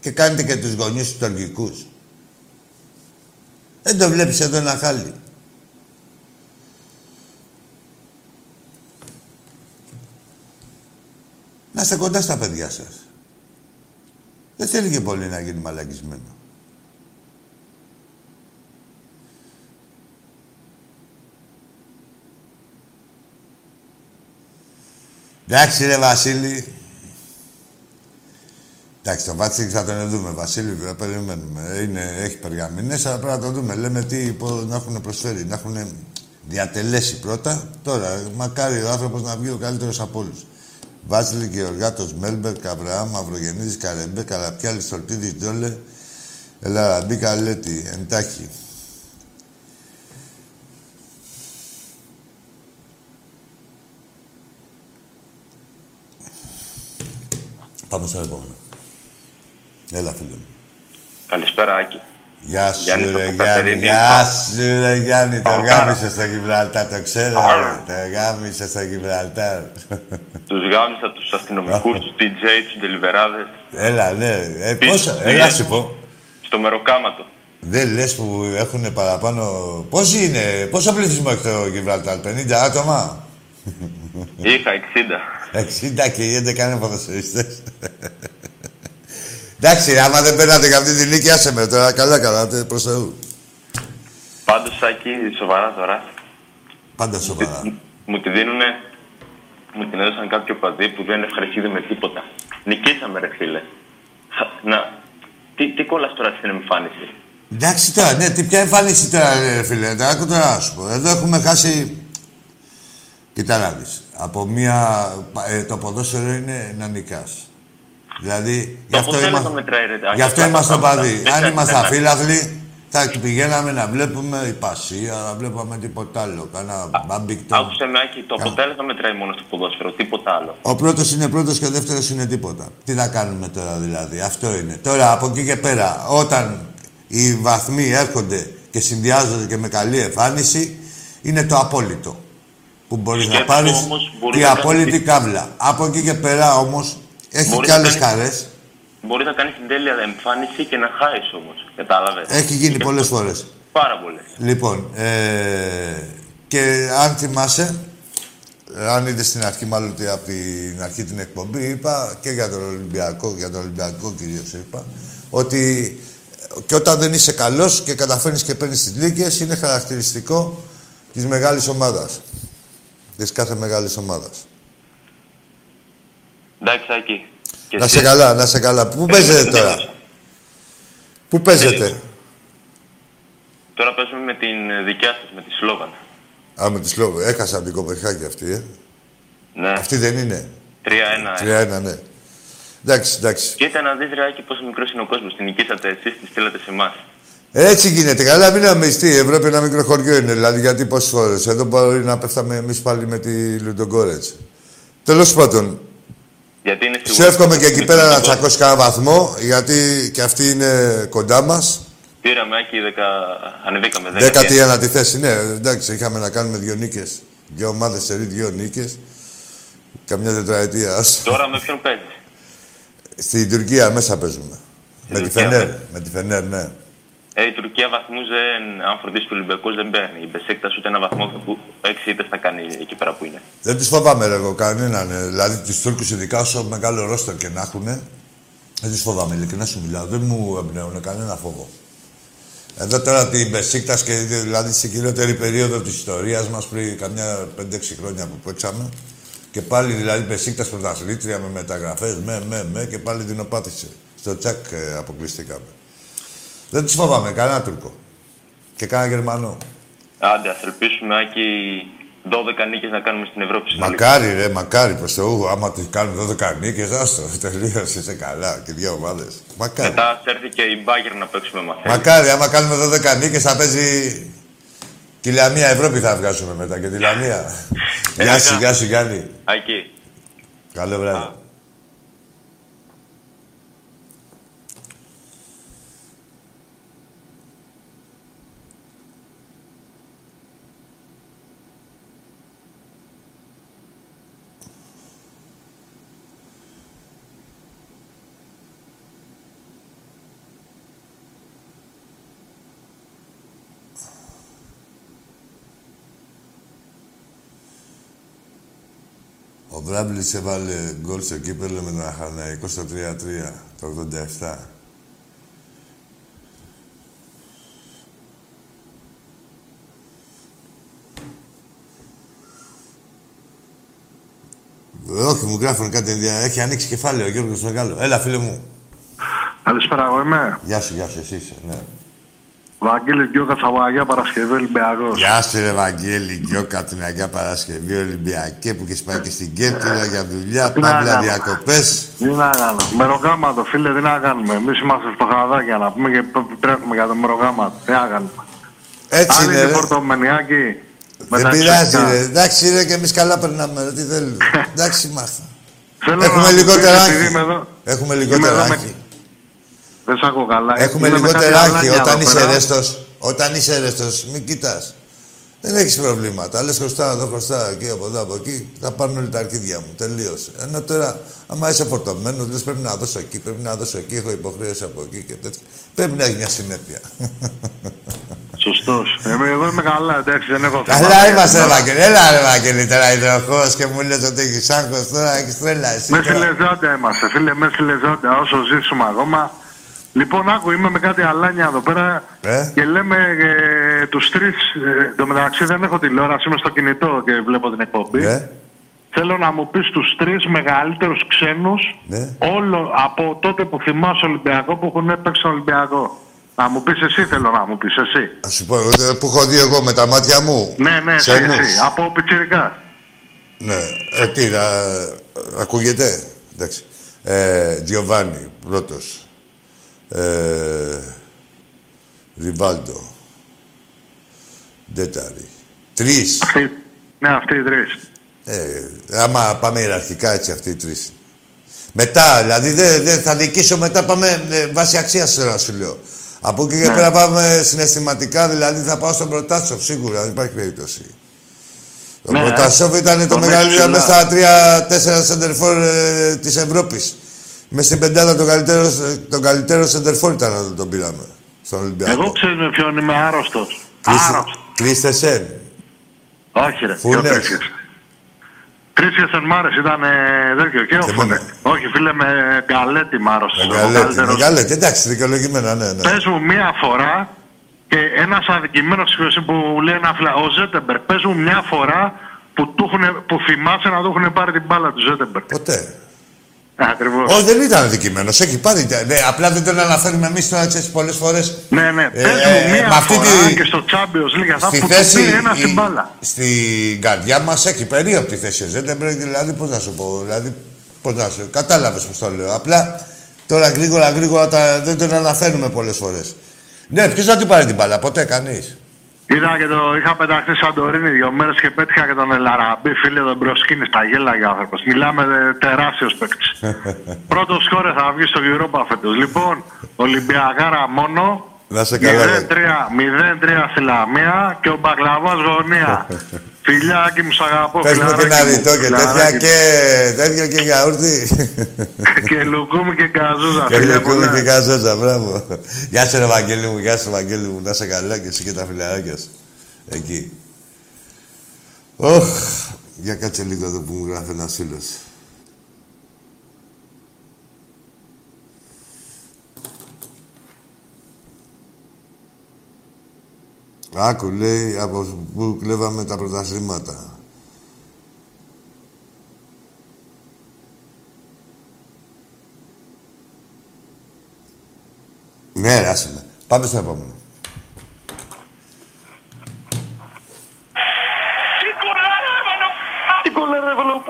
Και κάνετε και τους γονείς τους τοργικούς. Δεν το βλέπεις εδώ ένα χάλι. Να είστε κοντά στα παιδιά σας. Δεν θέλει και πολύ να γίνει μαλακισμένο. Εντάξει ρε Βασίλη. Εντάξει, το Βάτσικ θα τον δούμε. Βασίλη, θα περιμένουμε. Είναι, έχει περγαμηνές, αλλά πρέπει να το δούμε. Λέμε τι υπό- να έχουν προσφέρει, να έχουν διατελέσει πρώτα. Τώρα, μακάρι ο άνθρωπος να βγει ο καλύτερος από όλους. Βάζελη Γεωργάτος, Μέλμπερ, Καβραάμ, Μαυρογεννήτης, Καρεμπέ, Καλαπιάλης, Στολτίδης, Ντόλε, Ελαραμπή, Καλέτη, Εντάχη. Πάμε στο επόμενο. Έλα, φίλε μου. Καλησπέρα, Άκη. Γεια σου, Γιάννης ρε από Γιάννη. Κατερίνη. Γεια σου, ρε Γιάννη. Το Πάμε γάμισε στο Γιβραλτάρ, το ξέρω. ρε. Το γάμισε στο Γιβραλτάρ. Τους γάμισα τους αστυνομικούς, τους DJ, τους ντελιβεράδες, Έλα, ναι. Ε, Πίσω, πόσο, ναι. έλα σου πω. στο μεροκάματο. Δεν λες που έχουν παραπάνω... Πόσοι είναι, πόσο πληθυσμό έχει το Γιβραλτάρ, 50 άτομα; Είχα 60. 60 και οι 11 είναι ποδοσφαιριστές. Εντάξει, άμα δεν παίρνατε για αυτή τη νίκη, άσε με τώρα. Καλά, καλά, τε, προς Θεού. Πάντως, Άκη, σοβαρά τώρα. Πάντα σοβαρά. Μου τη δίνουνε, μου την έδωσαν κάποιο παδί που δεν ευχαριστήθηκε με τίποτα. Νικήσαμε ρε φίλε. Θα- Να, τι, τι κόλλας τώρα στην εμφάνιση; Εντάξει τώρα, ναι, τι ποια εμφάνιση τώρα, ρε φίλε. Τώρα, άκου τώρα να σου πω. Εδώ έχουμε χάσει. Κοίτα να δεις. Από μία. ε, το ποδόσφαιρο είναι να νικάς. Δηλαδή, γι' αυτό, αποτέλεσμα είμαστε, μετράει, ρε, γι αυτό αυτά τα είμαστε πράγματα. παδί. Δεν Αν κάνει είμαστε κανένα. αφύλαθλοι, θα πηγαίναμε να βλέπουμε η Πασία, να βλέπαμε τίποτα άλλο. Κάνα μπάμπικτο. Άκουσε με, Άκη, το αποτέλεσμα μετράει μόνο στο ποδόσφαιρο, τίποτα άλλο. Ο πρώτος είναι πρώτος και ο δεύτερος είναι τίποτα. Τι να κάνουμε τώρα δηλαδή, αυτό είναι. Τώρα από εκεί και πέρα, όταν οι βαθμοί έρχονται και συνδυάζονται και με καλή εμφάνιση, είναι το απόλυτο. Που μπορείς να Σκέψου πάρεις όμως, μπορεί η να απόλυτη κάνεις- κάβλα. Από εκεί και πέρα όμως έχει Μπορεί και να άλλες κάνεις- χαρέ. Μπορεί να κάνει την τέλεια εμφάνιση και να χάσει όμως. Κατάλαβες. Έχει γίνει πολλές φορές. Πάρα πολλές. Λοιπόν, ε, και αν θυμάσαι, ε, αν είδες στην αρχή, μάλλον ότι από την αρχή την εκπομπή, είπα και για τον Ολυμπιακό, για τον Ολυμπιακό κυρίως είπα, ότι και όταν δεν είσαι καλός και καταφέρνεις και παίρνεις τις λίγε, είναι χαρακτηριστικό της μεγάλης ομάδας. Της κάθε μεγάλης ομάδας. Εντάξει, Άκη. Και Να εσύ- σε καλά, να σε καλά. Πού παίζετε τώρα, Πού παίζετε, Τώρα παίζουμε με την ε, δικιά σας, με τη Σλόβαν. Α, με τη Σλόβο. Έχασα από την Κοπεχάγη αυτή, ε. Ναι, Αυτή δεν είναι; 3-1. 3-1, ναι. Εντάξει, εντάξει. Κοίτα να δεις, Ρεάκη, πόσο μικρός είναι ο κόσμος. Την νικήσατε εσείς, τη στείλατε σε εμάς. Έτσι γίνεται. Καλά, μην αμυστεί. Η Ευρώπη ένα μικρό χωριό είναι. Δηλαδή, γιατί πόσες φορές. Εδώ μπορεί να πέφταμε εμείς πάλι με τη Λουντογκόρετς. Τέλος πάντων, Γιατί είναι σου σίγουρο. εύχομαι και εκεί πέρα να τσακώσει κανένα βαθμό, γιατί και αυτή είναι κοντά μας. Πήραμε, Άκη, 10... ανεβήκαμε. Δέκατη ένατη θέση, ναι. Εντάξει, είχαμε να κάνουμε δύο νίκες. Δύο ομάδες σε δύο νίκες. Καμιά τετραετία. άστο. Τώρα με ποιον παίζεις; Στην Τουρκία μέσα παίζουμε. Με τη Τουρκία, Φενέρ. ναι. Με τη Φενέρ, ναι. Ε, η Τουρκία βαθμού δεν. Αν φροντίσει του Ολυμπιακού δεν παίρνει. Η Μπεσέκτας ούτε ένα βαθμό που έξι ήττες θα κάνει εκεί πέρα που είναι. Δεν του φοβάμαι, ρε, εγώ κανέναν. ε. Δηλαδή, τους Τούρκους, ειδικά όσο μεγάλο ρόστερ και να έχουν, δεν του φοβάμαι. Ειλικρινά σου μιλάω. Δεν μου εμπνέουν κανένα φόβο. Εδώ τώρα την Μπεσίκτας και δηλαδή στην κυριότερη περίοδο της ιστορίας μας πριν καμιά 5-6 χρόνια που παίξαμε και πάλι δηλαδή Μπεσίκτας πρωταθλήτρια με μεταγραφές, με, με, με και πάλι δεινοπάτησε. Στο τσακ ε, αποκλειστήκαμε. Δεν τους φοβάμαι, κανένα Τούρκο. Και κανένα Γερμανό. Άντε, ας ελπίσουμε, Άκη, 12 νίκες να κάνουμε στην Ευρώπη συνολικά. Μακάρι, ρε, μακάρι προς Θεού. Άμα τις κάνουν 12 νίκες, άστο, τελείωσε, είσαι καλά. Και δύο ομάδες. Μακάρι. Μετά ας έρθει και η Μπάγκερ να παίξουμε μαθαίνει. Μακάρι, άμα κάνουμε 12 νίκες θα παίζει... Τη Λαμία Ευρώπη θα βγάζουμε μετά και τη Λαμία. γεια σου, γεια σου Γιάννη. Άκη, Καλό βράδυ. Ο Μπράμπλης έβαλε γκολ στο κύπελο με τον Αχαναϊκό στο 3-3, το 87. Όχι, μου γράφουν κάτι ενδια... Έχει ανοίξει κεφάλαιο ο Γιώργος Μεγάλο. Έλα, φίλε μου. Καλησπέρα, εγώ είμαι. Γεια σου, γεια σου, εσύ είσαι, ναι. Βαγγέλης Γκιώκα από Αγία Παρασκευή Ολυμπιακός. Γεια σου, ρε Βαγγέλη, Γκιόκα από την Αγία Παρασκευή Ολυμπιακή που έχεις πάει και στην Κέρκυρα για δουλειά, Τι να παύλα κάνω. διακοπές. Τι να κάνω. Μερογάματο, φίλε, τι να κάνουμε. Εμείς είμαστε στο χαδάκια να πούμε και π- τρέχουμε για το μερογάματο. Τι να κάνουμε. Έτσι Αν είναι, είναι ρε. φορτωμενιάκι. Δεν πειράζει, ρε. Εντάξει, ρε, και εμείς καλά περνάμε, ρε. Τι θέλουμε. Εντάξει, είμαστε. Θέλω Έχουμε να μου πεις, λιγότερα επειδή άχη. είμαι εδώ- Έχουμε είμαι λιγότερα εδώ με- άχη. Δεν σ' ακούω καλά. Έχουμε Είμαι με λιγότερα κάτι άχη. αλάνια Όταν εδώ είσαι πέρα. ρέστος, όταν είσαι ρέστος, μην κοιτάς. Δεν έχεις προβλήματα. Λες χρωστά εδώ, χρωστά εκεί, από εδώ, από εκεί. Θα πάρουν όλοι τα αρχίδια μου. Τελείωσε. Ενώ τώρα, άμα είσαι φορτωμένος, λες πρέπει να δώσω εκεί, πρέπει να δώσω εκεί, έχω υποχρέωση από εκεί και τέτοια. Πρέπει να έχει μια συνέπεια. Σωστός. Είμαι, εγώ είμαι καλά, εντάξει, δεν έχω θέμα. Καλά είμαστε, ρε Βαγγέλη. Έλα, ρε Βαγγέλη, τώρα υδροχός και μου λες ότι έχεις άγχος τώρα, έχεις τρέλα εσύ. Μες τώρα. φιλεζόντα είμαστε, φίλε, μες φιλεζόντα. Όσο ζήσουμε ακόμα, Λοιπόν, άκου, είμαι με κάτι αλάνια εδώ πέρα Ε; και λέμε ε, τους τρεις. Ε, εν τω μεταξύ δεν έχω τηλεόραση, είμαι στο κινητό και βλέπω την εκπομπή. Ναι. Θέλω να μου πεις τους τρεις μεγαλύτερους ξένους Ναι. όλο από τότε που θυμάσαι Ολυμπιακό που έχουν παίξει στον Ολυμπιακό. Να μου πεις εσύ, θέλω να μου πεις εσύ. Α σου πω, ε, που έχω δει εγώ με τα μάτια μου. Ναι, ναι, εσύ, Ξένους. εσύ. Από πιτσιρικά. Ναι. Ε, τι, να... ακούγεται. Εντάξει. Ε, Τζιοβάνι, πρώτος. Ε, Ριβάλντο. Ντέταρη. Τρεις. Αυτοί, ναι, αυτοί οι τρεις. Ε, άμα πάμε ιεραρχικά έτσι αυτοί οι τρεις. Μετά, δηλαδή δεν δεν θα νικήσω μετά πάμε ε, βάσει αξίας τώρα σου λέω. Από εκεί και Ναι. πέρα πάμε συναισθηματικά, δηλαδή θα πάω στον Πρωτάτσοφ σίγουρα, δεν υπάρχει περίπτωση. Ο Ναι, Πρωτάτσοφ ήταν το τον μεγαλύτερο έχεις μέσα στα τρία-τέσσερα σεντερφόρ ε, της Ευρώπης. Μες στην πεντάδα τον καλύτερο, τον καλύτερο σεντερφόρ ήταν όταν τον πήραμε. Στον Ολυμπιακό. Εγώ ξέρω με ποιον είμαι άρρωστος. Άρρωστος. Κρίστεσεν. Όχι, ρε. Φούνες. ποιο Κρίσιες. Κρίσιες εν μ' άρεσε, ήταν ε, τέτοιο και ο Φούνε. Όχι, φίλε, με γκαλέτη μ' άρρωσε. ο Μεγαλέτη, καλύτερος. μεγαλέτη. Εντάξει, δικαιολογημένα, ναι, ναι. Πες μου μία φορά και ένας αδικημένος που λέει ένα φλα... Ο Ζέτεμπερ, πες μου μία φορά που, του έχουνε- που θυμάσαι να του έχουν πάρει την μπάλα του Ζέτεμπερ. Ποτέ. Ακριβώς. Όχι, δεν ήταν αδικημένος. Έχει πάρει. Ναι, απλά δεν τον αναφέρουμε εμείς τώρα έτσι πολλές φορές. Ναι, ναι. Ε, Πες μου ε, μία με αυτή φορά τη- και στο Champions League αυτά Στη που θέση. του πήρε ένας η- στην μπάλα. Στην καρδιά μας έχει περίοπτη θέση. Δεν πρέπει, δηλαδή, πώς να σου πω. Δηλαδή, πώς να σου. Κατάλαβες πώς το λέω. Απλά τώρα γρήγορα γρήγορα τα, δεν τον αναφέρουμε πολλές φορές. Ναι, ποιος θα του πάρει την μπάλα, ποτέ κανείς. Είδα και το είχα πεταχτεί Σαντορίνη δύο μέρες και πέτυχα και τον Ελαραμπή, φίλε τον προσκύνη. Τα γέλαγε ο άνθρωπος. Μιλάμε τεράστιος παίκτης. Πρώτο σκόρε θα βγει στο Europa φέτος. Λοιπόν, Ολυμπιακάρα μόνο. Να σε καλά. 0-3 ρε. 0-3 στη Λαμία και ο Μπαγλαβά γωνία. Φιλιάκι μου, σ' αγαπώ. Πες μου και φιλαράκι ένα μου, ρητό και τέτοια φιλαράκι και τέτοιο και γιαούρτι. και λουκούμι και καζούζα. Και φιλιά λουκούμι πολλά. και καζότσα, μπράβο. Γεια σου, ρε Βαγγέλη μου, γεια σου, Βαγγέλη μου. Να σε καλά και εσύ και τα φιλαράκια σου. Εκεί. Ωχ, για κάτσε λίγο εδώ που μου γράφει ένας φίλος. Άκου, λέει, από που κλέβαμε τα πρωταθλήματα. Ναι, ρε, άσε με. Πάμε στο επόμενο. Τι κολλάρα έβαλε ο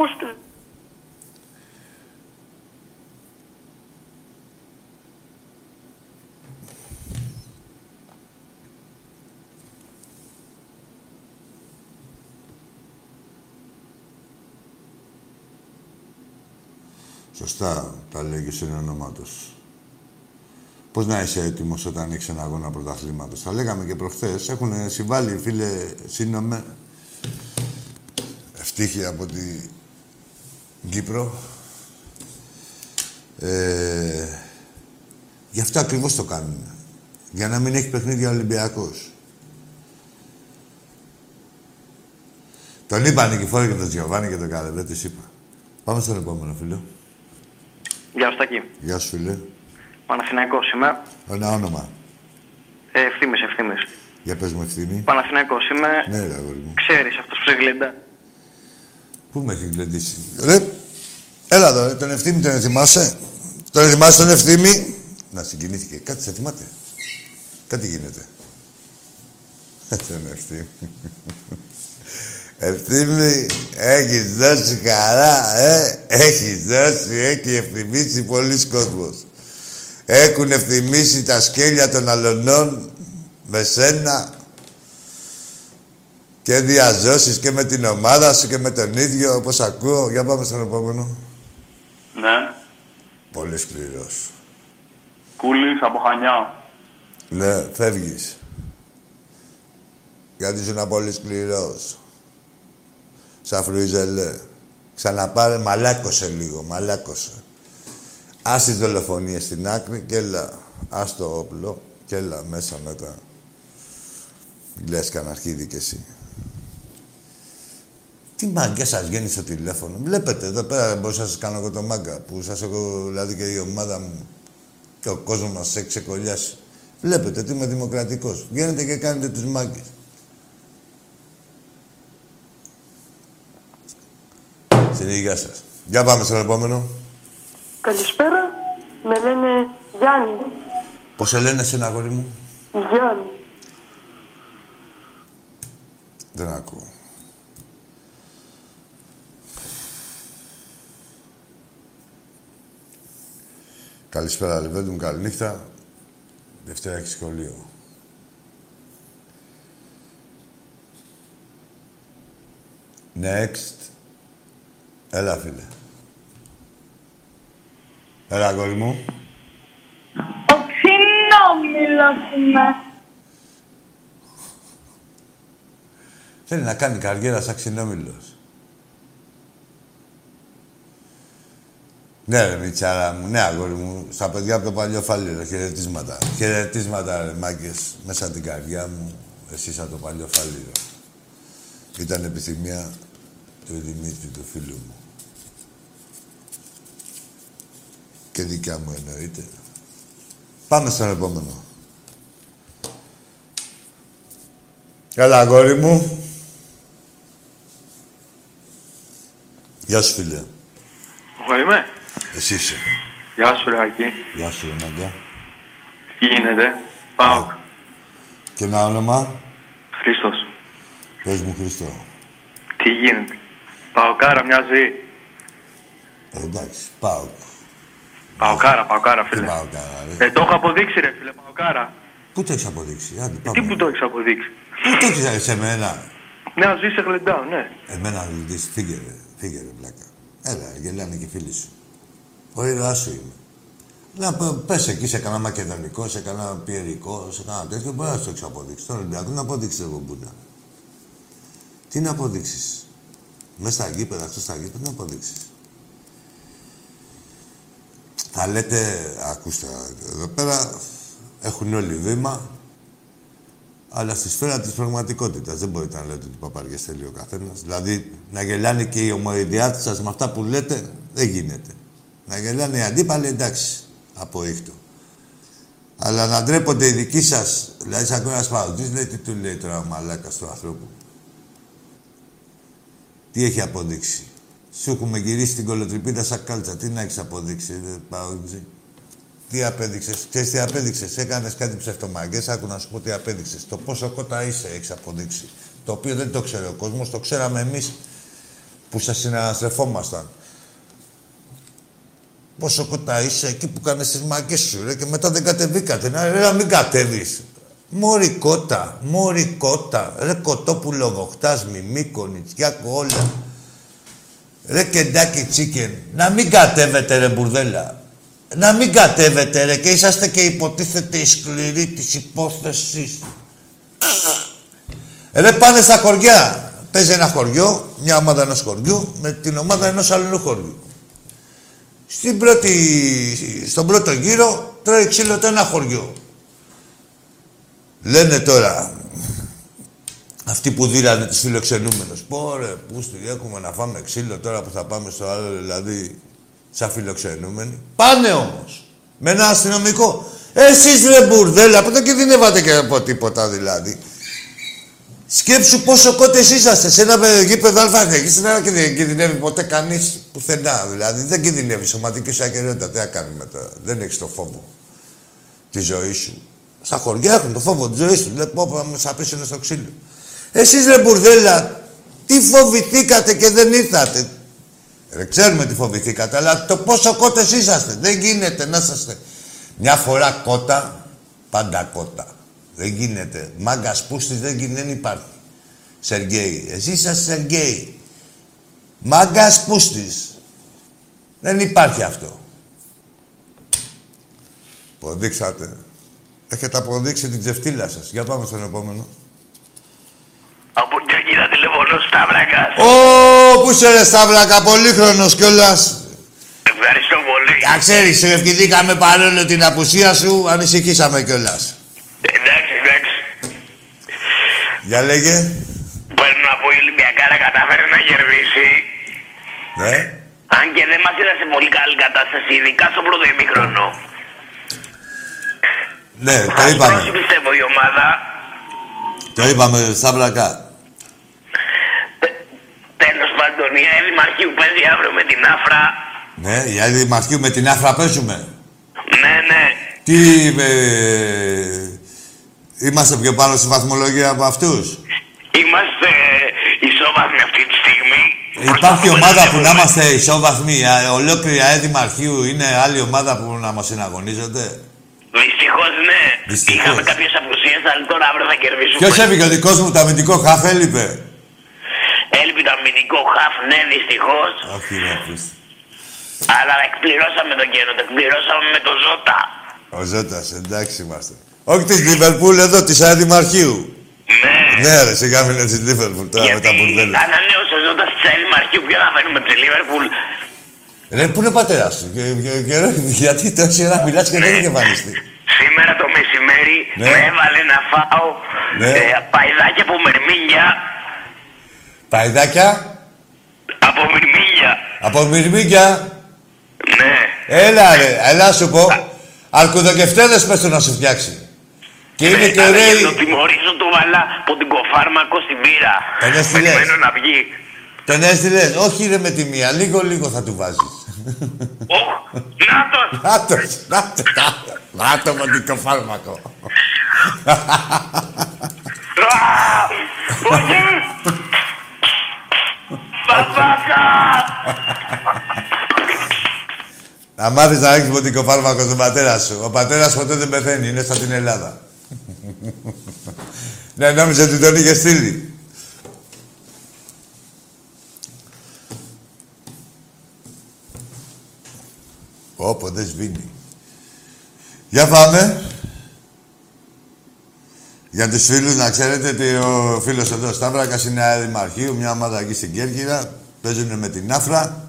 Σωστά τα λέγεις σε ονόματος. Πώς να είσαι έτοιμος όταν έχεις ένα αγώνα πρωταθλήματος. Τα λέγαμε και προχθές. Έχουν συμβάλει, φίλε, σύνομε. Ευτύχη από την Κύπρο. Ε, γι' αυτό ακριβώς το κάνουν. Για να μην έχει παιχνίδια ο Ολυμπιακός. Τον είπαν οι Νικηφόροι και τον Τζιοβάνι και τον Καλέ, δεν τις είπα. Πάμε στον επόμενο φίλο. Γεια σου Τάκη. Γεια σου φίλε. Παναθηναϊκός είμαι. Ένα όνομα. Ε, ευθύμης, ευθύμης. Για πες μου ευθύνη. Παναθηναϊκός είμαι. Ναι, ρε αγόρι μου. Ξέρεις αυτός που σε γλέντα. Πού με έχει γλεντήσει; Ρε, έλα εδώ, ρε, τον ευθύμη τον θυμάσαι. Τον θυμάσαι τον ευθύμη; Να συγκινήθηκε. Κάτι σε θυμάται. Κάτι γίνεται. τον ευθύμη. Ευθύμη, έχεις δώσει χαρά, ε. Έχεις δώσει, έχει ευθυμίσει πολλοί κόσμος. Έχουν ευθυμίσει τα σκέλια των αλωνών με σένα και διαζώσεις και με την ομάδα σου και με τον ίδιο, όπως ακούω. Για πάμε στον επόμενο. Ναι. Πολύ σκληρός. Κούλης από Χανιά. Ναι, φεύγεις. Γιατί ήσουν πολύ σκληρός. Σαν φρουιζελέ. Ξαναπάρε, μαλάκωσε λίγο, μαλάκωσε. Ας τις δολοφονίες στην άκρη και έλα. Ας το όπλο και έλα μέσα μετά. Λες καναρχίδι κι εσύ. Τι μάγκια σας βγαίνει στο τηλέφωνο. Βλέπετε εδώ πέρα μπορούσα να σας κάνω εγώ το μάγκα. Που σας έχω, δηλαδή και η ομάδα μου. Και ο κόσμος μας έχει ξεκολλιάσει. Βλέπετε ότι είμαι δημοκρατικός. Βγαίνετε και κάνετε τους μάγκες. Στην υγεία σας. Για πάμε στον επόμενο. Καλησπέρα. Με λένε Γιάννη. Πώς σε λένε εσένα, αγόρι μου; Γιάννη. Δεν ακούω. Καλησπέρα, Λεβέντε μου, καληνύχτα. Δευτέρα έχεις σχολείο. Next. Έλα, φίλε. Έλα, αγόρι μου. Ο ξυνόμιλος είμαι. Θέλει να κάνει καριέρα σαν ξυνόμιλος. Ναι, ρε Μιτσάρα μου, ναι, αγόρι μου. Στα παιδιά από το παλιό φάλι, ρε, χαιρετίσματα. Χαιρετίσματα, ρε, μάγκες, μέσα την καρδιά μου. Εσείς από το παλιό φάλι, ρε. Ήταν επιθυμία του Δημήτρη, του φίλου μου. Και δικιά μου εννοείται. Πάμε στον επόμενο. Καλά, αγόρι μου. Γεια σου, φίλε. Εγώ είμαι. Εσύ είσαι. Γεια σου, Ράκη. Γεια σου, ρε μάγκα. Τι γίνεται; Πάω. Και ένα όνομα; Χρήστος. Πες μου, Χριστό. Τι γίνεται; Πάω κάρα μια ζωή. Ε, εντάξει, πάω. Πάω κάρα, πάω κάρα, φίλε. Πάω κάρα, ρε. Ε, το έχω αποδείξει, ρε φίλε. Πάω κάρα. Πού το έχεις αποδείξει, άντε, Τι πάμε. που το έχεις αποδείξει; Πού το έχεις σε μένα; Μια ζωή σε γλεντάω, ναι. Εμένα λυντής, φύγε ρε, φύγε ρε πλάκα. Έλα, γελάνε και οι φίλοι σου. Ο ήρωάς σου είμαι. Να π- πες εκεί σε κανένα μακεδονικό, σε κανένα πιερικό, σε κανένα τέτοιο, μπορεί να σου το έχεις αποδείξει. Τώρα Ολυμπιακό να αποδείξεις εγώ μπούνα. Τι να αποδείξεις; Μέσα στα γήπεδα, αυτό στα γήπεδα, τι να αποδείξεις. Θα λέτε, ακούστε, εδώ πέρα έχουν όλοι βήμα, αλλά στη σφαίρα της πραγματικότητας. Δεν μπορείτε να λέτε ότι παπαριές θέλει ο καθένας. Δηλαδή, να γελάνε και οι ομοειδιάτες σας με αυτά που λέτε, δεν γίνεται. Να γελάνε οι αντίπαλοι, εντάξει, απορρίχτω. Αλλά να ντρέπονται οι δικοί σας, δηλαδή σαν ένας παγκοτής, λέει τι του λέει τώρα ο μαλάκας του ανθρώπου. Τι έχει αποδείξει. Σου έχουμε γυρίσει την κολοτρυπίδα σαν κάλτσα. Τι να έχεις αποδείξει, ρε Παουτζή. Τι απέδειξες, ξέρεις τι απέδειξες; Έκανες κάτι ψευτομαγκέ. Άκου να σου πω τι απέδειξες. Το πόσο κότα είσαι έχεις αποδείξει. Το οποίο δεν το ξέρει ο κόσμος, το ξέραμε εμείς που σε συναναστρεφόμασταν. Πόσο κότα είσαι εκεί που κάνει τις μαγκέ σου, ρε, και μετά δεν κατεβήκατε. Να, ρε, να μην κατέβεις. Μόρι κότα, μόρι κότα. Ρε κοτόπουλο βοχτάς, μιμίκο, νητσιάκο, όλα. Ρε κεντάκι τσίκεν. Να μην κατέβετε ρε μπουρδέλα. Να μην κατέβετε ρε και είσαστε και υποτίθεται οι σκληροί της υπόθεσης. Ρε πάνε στα χωριά. Παίζει ένα χωριό, μια ομάδα ενός χωριού με την ομάδα ενός άλλου χωριού. Στην πρώτη, στον πρώτο γύρο τρώει ξύλο το ένα χωριό. Λένε τώρα, αυτοί που δίρανε τους φιλοξενούμενους. Πω ρε, πούστη, έχουμε να φάμε ξύλο τώρα που θα πάμε στο άλλο, δηλαδή, σαν φιλοξενούμενοι. Πάνε όμως, με ένα αστυνομικό. Εσείς ρε μπουρδέλα, που δεν κινδυνεύατε και από τίποτα δηλαδή. Σκέψου πόσο κότες είσαστε σε ένα γήπεδο αλφα, εκεί στην Ελλάδα και δεν κινδυνεύει ποτέ κανείς πουθενά. Δηλαδή δεν κινδυνεύει σωματική σου ακαιρεότητα. Τι να κάνει μετά. Δεν έχεις το φόβο τη ζωή σου. Στα χωριά έχουν το φόβο τη ζωή του. Λέει πω, πω, να σα πέσουν στο ξύλο. Εσείς ρε μπουρδέλα, τι φοβηθήκατε και δεν ήρθατε; Ρε, ξέρουμε τι φοβηθήκατε, αλλά το πόσο κότες είσαστε. Δεν γίνεται να είσαστε. Μια φορά κότα, πάντα κότα. Δεν γίνεται. Μάγκας πούστης δεν, γίνει, δεν υπάρχει. Σεργέη. Εσείς είσαστε Σεργέη. Μάγκας πούστης. Δεν υπάρχει αυτό. Αποδείξατε. Έχετε αποδείξει την ξεφτύλα σας. Για πάμε στον επόμενο. Από Κέρκυρα τηλεφωνώ Σταύρακας. Ω, πού είσαι ρε Σταύλακα, πολύχρονος κιόλας. Ευχαριστώ πολύ. Να ξέρεις, σε ευχηθήκαμε παρόλο την απουσία σου, ανησυχήσαμε κιόλας. Εντάξει, εντάξει. Για λέγε. Πρέπει να πω η Ολυμπιακάρα κατάφερε να κερδίσει. Ναι. Αν και δεν μας είδα σε πολύ καλή κατάσταση, ειδικά στο πρώτο ημίχρονο. Ναι, το Θα είπαμε. σπάσει, πιστεύω η ομάδα. Το είπαμε στα βρακά. Τέλος πάντων, η ΑΕΔ Δημαρχείου παίζει αύριο με την Άφρα. Ναι, η άλλη Δημαρχείου με την άφρα παίζουμε. Ναι, ναι. Τι... Ε, είμαστε πιο πάνω στη βαθμολογία από αυτούς; Είμαστε ισόβαθμοι αυτή τη στιγμή. Υπάρχει ομάδα που να είμαστε ισόβαθμοι. Α, Ολόκληρη η ΑΕΔ Δημαρχείου είναι άλλη ομάδα που να μας συναγωνίζεται. Δυστυχώς ναι. Δυστυχώς. Είχαμε κάποιες απουσίες, αλλά τώρα αύριο θα κερδίσουμε. Ποιος έφυγε ο δικός μου το αμυντικό χαφ έλειπε; Έλειπε το αμυντικό χαφ, ναι, δυστυχώς. Όχι ρε αφήστε. Αλλά εκπληρώσαμε τον καιρό, το εκπληρώσαμε με το Ζώτα. Ο Ζώτας, εντάξει είμαστε. Όχι της Λίβερπουλ, εδώ της ΑΕΔ Δημαρχείου. Ναι. Ναι ρε, σιγά μην είναι της Λίβερπουλ τώρα με τα μπουρδέλα. Ανανέωσε ο Ζώτας της ΑΕΔ Δημαρχείου, ποιο θα φέρουμε τη Λίβερπουλ. Ρε, πού είναι ο πατέρας σου, και, και, και, ρε, γιατί τόση ώρα μιλάς και δεν έχει εμφανιστεί; Σήμερα το μεσημέρι Ναι. με έβαλε να φάω Ναι. ε, παϊδάκια από μερμήνια. Παϊδάκια, Από μερμήνια. από μυρμήγκια; Ναι. Έλα ρε, έλα σου πω. Αρκουδοκεφτέδες πες του να σου φτιάξει. Και είναι και Αλλά ωραίοι. για το τιμωρήσω του βάλα ποντικοφάρμακο στην πύρα. Τον έστειλες. Περιμένω να βγει. Τον έστειλες, όχι ρε με τη μία, λίγο λίγο θα του βάζεις. Νάτος! Νάτος, νάτος, νάτος. Νάτο μοντικό φάρμακο. Όχι! Μπαμπάκα! Να μάθεις να έχεις μοντικό φάρμακο στον πατέρα σου. Ο πατέρας ποτέ δεν πεθαίνει, είναι σαν την Ελλάδα. ναι, νόμιζε ότι τον είχε στείλει. Όπο, δεν σβήνει. Για πάμε. Για τους φίλους, να ξέρετε ότι ο φίλος εδώ Σταύρακας είναι αέρα δημαρχείου, μια ομάδα εκεί στην Κέρκυρα. Παίζουν με την Άφρα.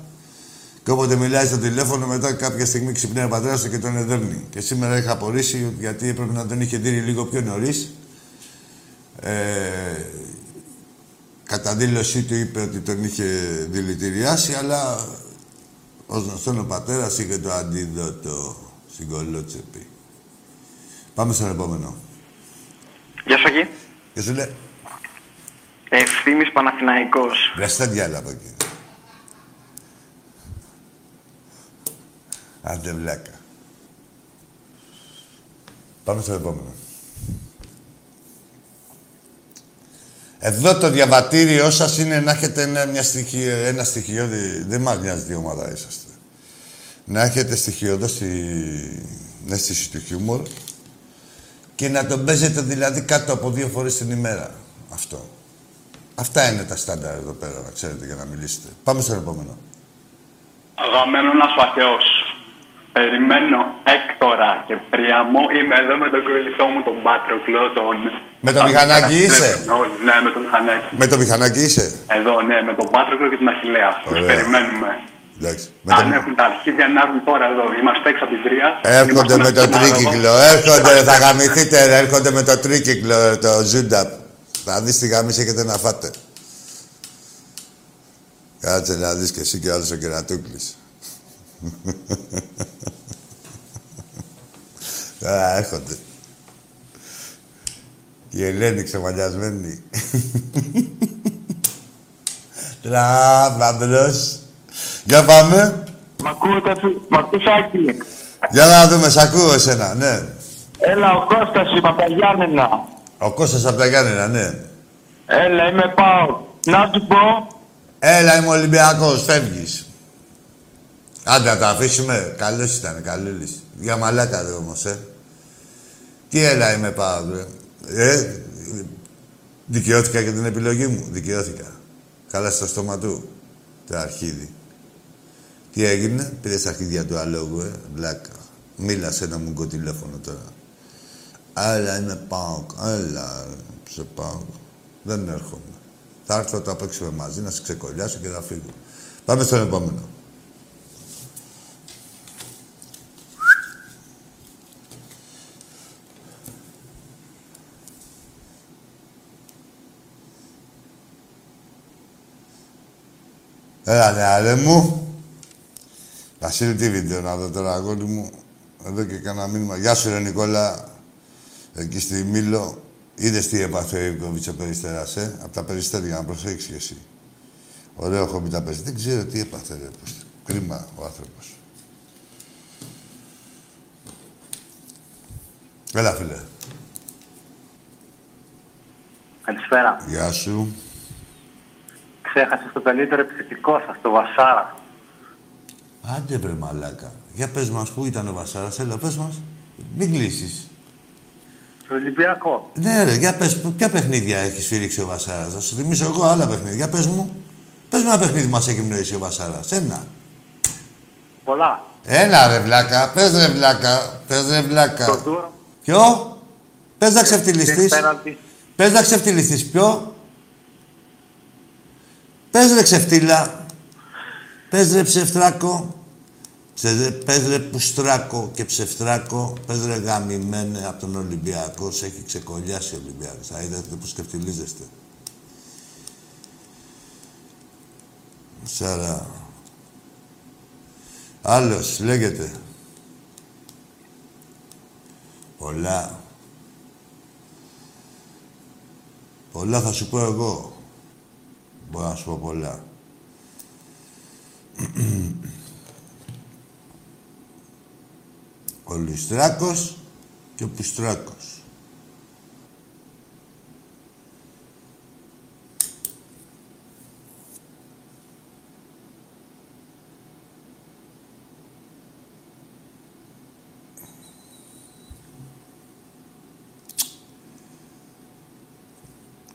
Και όποτε μιλάει στο τηλέφωνο, μετά κάποια στιγμή ξυπνάει ο πατέρας του και τον εδέρνει. Και σήμερα είχα απορρίσει γιατί έπρεπε να τον είχε δει λίγο πιο νωρίς. Ε, κατά δήλωσή του είπε ότι τον είχε δηλητηριάσει, αλλά ως γνωστόν ο πατέρας είχε το αντίδοτο στην κολότσεπη. Πάμε στον επόμενο. Γεια σου, Αγί. Και σου λέει, Ευθύμης Παναθηναϊκός. βρες τα διάλα από εκεί. Άντε βλάκα. Πάμε στο επόμενο. Εδώ το διαβατήριό σας είναι να έχετε ένα, μια στοιχείο, ένα στοιχειώδη... Δεν μας νοιάζει τι ομάδα είσαστε. Να έχετε στοιχειώδη αίσθηση του χιούμορ και να τον παίζετε δηλαδή κάτω από δύο φορές την ημέρα. Αυτό. Αυτά είναι τα στάνταρ εδώ πέρα, να ξέρετε, για να μιλήσετε. Πάμε στο επόμενο. Αγαμέμνονας Παθεός. Περιμένω έκτορα και πριαμό. Είμαι εδώ με τον κολλητό μου, τον Πάτροκλο, τον... Με το μηχανάκι είσαι; Όχι, Ναι, με το μηχανάκι. Με το μηχανάκι είσαι; Εδώ, ναι, με τον Πάτροκλο και την Αχιλέα. Τους Ωραία. περιμένουμε. Εντάξει. Αν έχουν τα αρχίδια να έρθουν τώρα εδώ. Είμαστε έξω από την τρία. Έρχονται με το Είμαστε στον τρίκυκλο. Έρχονται, ρε, θα γαμηθείτε, ρε. Έρχονται με το τρίκυκλο, ρε, το ζούντα. Θα δεις τι γαμίση έχετε να φάτε. Κάτσε να δεις και εσύ και ο άλλος ο κερατούκλης. Τώρα έρχονται. Και η Ελένη ξεμαλιασμένη. Τραβαμπρός. Για πάμε. Μ' ακούω, Κατσου- μ' ακούς, Άκη; Για να δούμε, σ' ακούω εσένα, ναι. Έλα, ο Κώστας είμαι από τα Γιάννενα. Ο Κώστας από τα Γιάννενα, ναι. Έλα, είμαι πάω. Να σου πω, Έλα, είμαι Ολυμπιακός, φεύγεις. Άντε, να τα αφήσουμε. Καλός ήταν, καλούλης. Για μαλάκα δε όμως, ε. Τι έλα είμαι πάω, ρε. Ε, δικαιώθηκα για την επιλογή μου. Δικαιώθηκα. Καλά στο στόμα του. Το αρχίδι. Τι έγινε, πήρε τα αρχίδια του αλόγου, ε. Βλάκα. Μίλασε ένα μου τηλέφωνο τώρα. Έλα, είμαι πάω. Έλα, σε πάω. Δεν έρχομαι. Θα έρθω, θα παίξουμε μαζί, να σε ξεκολλιάσω και θα φύγω. Πάμε στον επόμενο. Έλα, νεαρέ μου. Βασίλη, τι βίντεο να δω τώρα, αγόρι μου. Εδώ και κάνα μήνυμα. Γεια σου, ρε Νικόλα. Εκεί στη Μήλο, είδες τι έπαθε ο Ιβκοβιτς ο Περιστεράς, ε; Από τα περιστέρια, να προσέξεις κι εσύ. Ωραίο χόμπι τα περιστέρια. Δεν ξέρω τι έπαθε, ρε. Κρίμα ο άνθρωπος. Έλα, φίλε. Καλησπέρα. Γεια σου. Ξέχασες το καλύτερο επιθετικό σας, το Βασάρα. Άντε βρε μαλάκα. Για πες μας, πού ήταν ο Βασάρας, έλα, πες μας. Μην κλείσεις. Στο Ολυμπιακό. Ναι ρε, για πες, ποια παιχνίδια έχει σφυρίξει ο Βασάρας. Θα σου θυμίσω εγώ άλλα παιχνίδια. Για πες μου. Πες μου ένα παιχνίδι μας έχει ευνοήσει ο Βασάρας. Ένα. Πολλά. Ένα ρε βλάκα. Πες ρε βλάκα. Πες ρε βλάκα. Το Τούρο. Ποιο; Πες να ξεφτυλιστείς. Πέναλτι. Πες να ξεφτυλιστείς. Ποιο; Πες ρε ξεφτύλα. Πες ρε ψευτράκο. Ψε- Πες ρε πουστράκο και ψευτράκο. Πες ρε γαμημένε από τον Ολυμπιακό. Σε έχει ξεκολλιάσει ο Ολυμπιακός. Θα είδατε που σκεφτιλίζεστε. Σάρα. Άλλος, λέγεται. Πολλά. Πολλά θα σου πω εγώ. Μπορώ να σου πω πολλά ο Λουστράκος και ο Πουστράκος.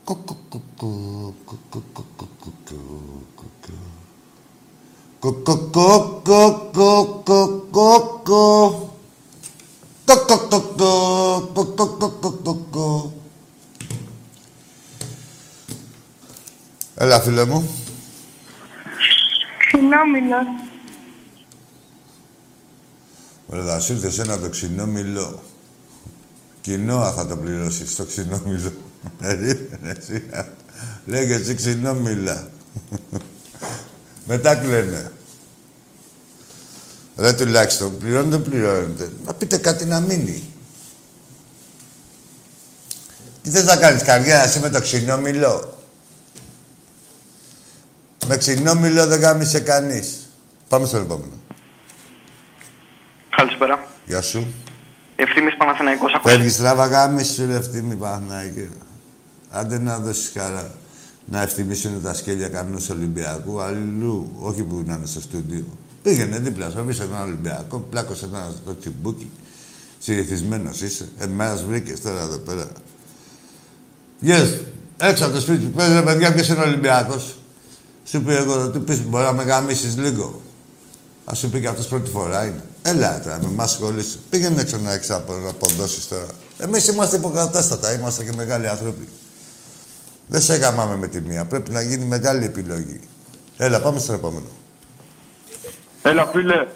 Κου, Κοκοκοκοκοκοκοκοκο. Κοκοκοκοκοκοκοκοκοκο. Έλα, φίλε μου. Ξινόμιλος. Ωραία, θα σου ήρθε ένα το ξινόμιλο. Κοινόα θα το πληρώσεις το ξινόμιλο. Περίμενε εσύ. Λέγε εσύ ξινόμιλα. Μετά κλαίνε. Ρε τουλάχιστον, πληρώνετε, πληρώνετε. Να πείτε κάτι να μείνει. Τι θες να κάνεις καριέρα εσύ με το ξινόμιλο. Με ξινόμιλο δεν γάμισε κανείς. Πάμε στο επόμενο. Καλησπέρα. Γεια σου. Ευθύμης Παναθηναϊκός. ακούω. Φεύγεις τράβα γάμιση σου, ρε ευθύμη Παναθηναϊκή. Άντε να δώσεις χαρά. Να ευθυμίσουν τα σκέλια κανένας Ολυμπιακού, αλλού, όχι που να είναι στο στούντιο. Πήγαινε δίπλα σου, βρήσε έναν Ολυμπιακό, πλάκωσε ένα το τσιμπούκι. Συνηθισμένος είσαι. Εμάς βρήκες τώρα εδώ πέρα. Yes, έξω από το σπίτι σου, πες ρε παιδιά ποιος είναι Ολυμπιακός; Σου πει εγώ, του πεις μπορεί να με γαμίσεις λίγο. Α σου πει και αυτός πρώτη φορά είναι. Έλα τώρα, με εμά ασχολείσαι. Πήγαινε έξω να έξω από να αποδώσει τώρα. Εμείς είμαστε υποκατάστατα, είμαστε και μεγάλοι άνθρωποι. Δεν σε γαμάμε με τη μία. Πρέπει να γίνει μεγάλη επιλογή. Έλα, πάμε στο επόμενο. Έλα, φίλε.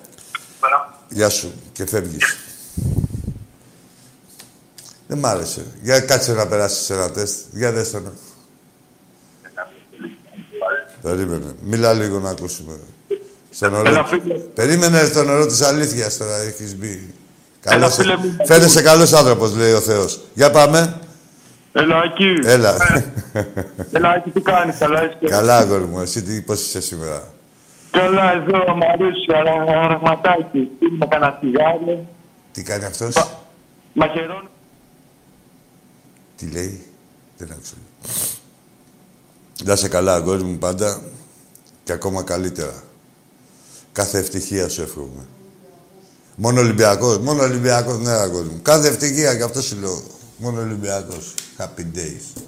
Γεια σου και φεύγεις. Δεν μ' άρεσε. Για κάτσε να περάσεις ένα τεστ. Για δες το. να. Περίμενε. Μίλα λίγο να ακούσουμε. Στον Έλα, όρο... φίλε. Περίμενε τον όρο της αλήθειας τώρα έχεις μπει. Καλός... φίλε μου. Φαίνεσαι καλός άνθρωπος, λέει ο Θεός. Για πάμε. Έλα, εκεί. Έλα. Έλα, εκεί τι κάνεις, καλά είσαι; Καλά, αγόρι μου. Εσύ τι, πώς είσαι σήμερα; Καλά, εδώ, μ' αρέσει, αλλά αρωματάκι. Πίνουμε κανένα τσιγάρο. Τι κάνει αυτός; Μαχαιρώνω. Τι λέει; Δεν άκουσα. Να είσαι καλά, αγόρι μου, πάντα. Και ακόμα καλύτερα. Κάθε ευτυχία σου εύχομαι. Μόνο Ολυμπιακός, μόνο Ολυμπιακός, ναι, αγόρι μου. Κάθε ευτυχία, γι' αυτό σου λέω. Μόνο Ολυμπιακός. Happy days.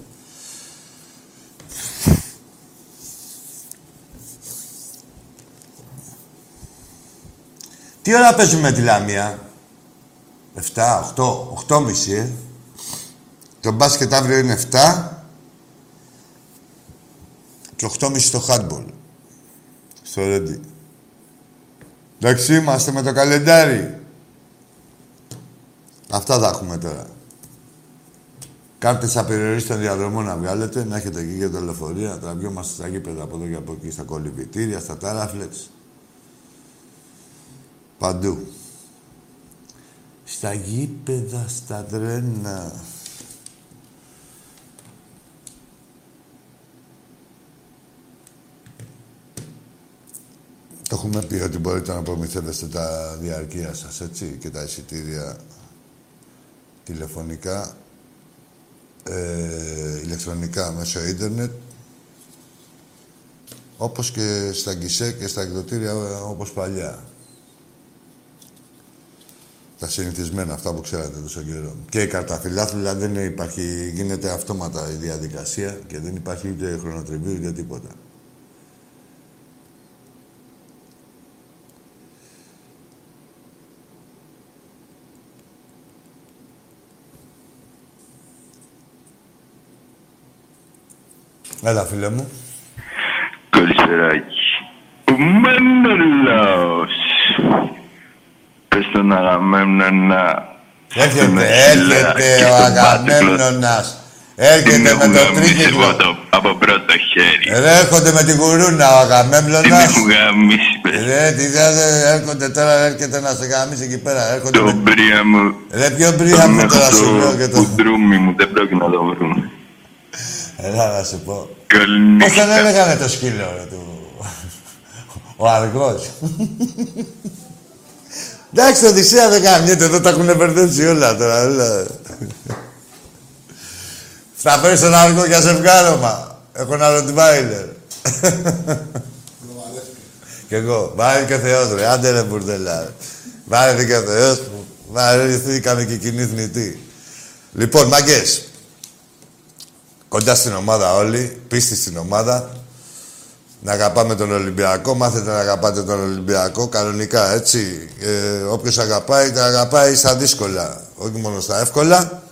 Τι ώρα παίζουμε τη Λαμία. 7, 8, 8 μισή, ε. Το μπάσκετ αύριο είναι 7 και 8.30 στο hardball. Στο Ρέντι. Εντάξει, είμαστε με το καλεντάρι. Αυτά θα έχουμε τώρα. Κάρτες απεριορίστων διαδρομών να βγάλετε, να έχετε εκεί για τα λεωφορεία, να τραβιόμαστε στα γήπεδα από εδώ και από εκεί, στα κολυμπητήρια, στα τάραφλεξ. Παντού. Στα γήπεδα, στα τρένα. Το έχουμε πει ότι μπορείτε να προμηθεύεστε τα διαρκεία σας, έτσι, και τα εισιτήρια τηλεφωνικά, ε, ηλεκτρονικά μέσω ίντερνετ, όπως και στα γκισέ και στα εκδοτήρια ε, όπως παλιά. Τα συνηθισμένα, αυτά που ξέρατε τόσο καιρό. Και η καρταφυλάθλια δεν υπάρχει, γίνεται αυτόματα η διαδικασία και δεν υπάρχει ούτε χρονοτριβή ούτε τίποτα. Έλα, φίλε μου. Καλησπεράκι. Ο Μανολός. Πες τον Αγαμέμνονα. Έρχεται, έρχεται ο Αγαμέμνονας. Έρχεται με το τρίκυκλο. Από πρώτο χέρι. Ρε, έρχονται με την γουρούνα ο Τι με Αγαμέμνονας. έχουν γαμίσει, πες. Ρε, τι δεν έρχονται τώρα, έρχεται να σε γαμίσει εκεί πέρα. Έρχονται Το με... μπρία μου. Ρε, ποιο μπρία μου τώρα σου λέω και Το το... κουντρούμι μου δεν πρόκειται να το βρουν. Έλα να σου πω. Πώς Καληνύχτα. τον έλεγανε το σκύλο, ρε, του... Ο αργός. Εντάξει, το Οδυσσέα δεν καμιέται, εδώ τα έχουν μπερδέψει όλα τώρα. όλα. Θα φέρεις τον αργό για ζευγάρωμα. Έχω ένα ροτιβάιλερ. Κι εγώ. Βάλε και ο Θεός, ρε. Άντε ρε μπουρδέλα. ρε. Βάλε και ο Θεός μου. Βαρεθήκαμε και κοινή θνητή. Λοιπόν, μαγκές. Κοντά στην ομάδα όλοι. Πίστη στην ομάδα. Να αγαπάμε τον Ολυμπιακό. Μάθετε να αγαπάτε τον Ολυμπιακό. Κανονικά, έτσι. Ε, όποιος αγαπάει, τα αγαπάει στα δύσκολα. Όχι μόνο στα εύκολα.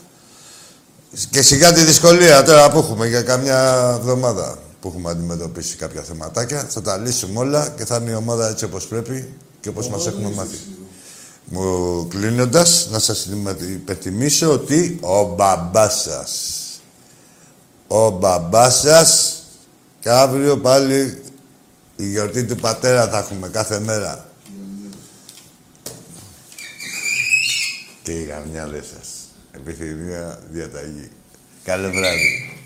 Και σιγά τη δυσκολία τώρα που έχουμε για καμιά εβδομάδα που έχουμε αντιμετωπίσει κάποια θεματάκια. Θα τα λύσουμε όλα και θα είναι η ομάδα έτσι όπως πρέπει και όπως μας έχουμε μάθει. Μου κλείνοντας, να σας υπενθυμίσω ότι ο μπαμπάς σας, ο μπαμπάς σας και αύριο πάλι η γιορτή του πατέρα θα έχουμε κάθε μέρα. Και οι γαμιάδες σας. Επιθυμία διαταγή. Καλό βράδυ.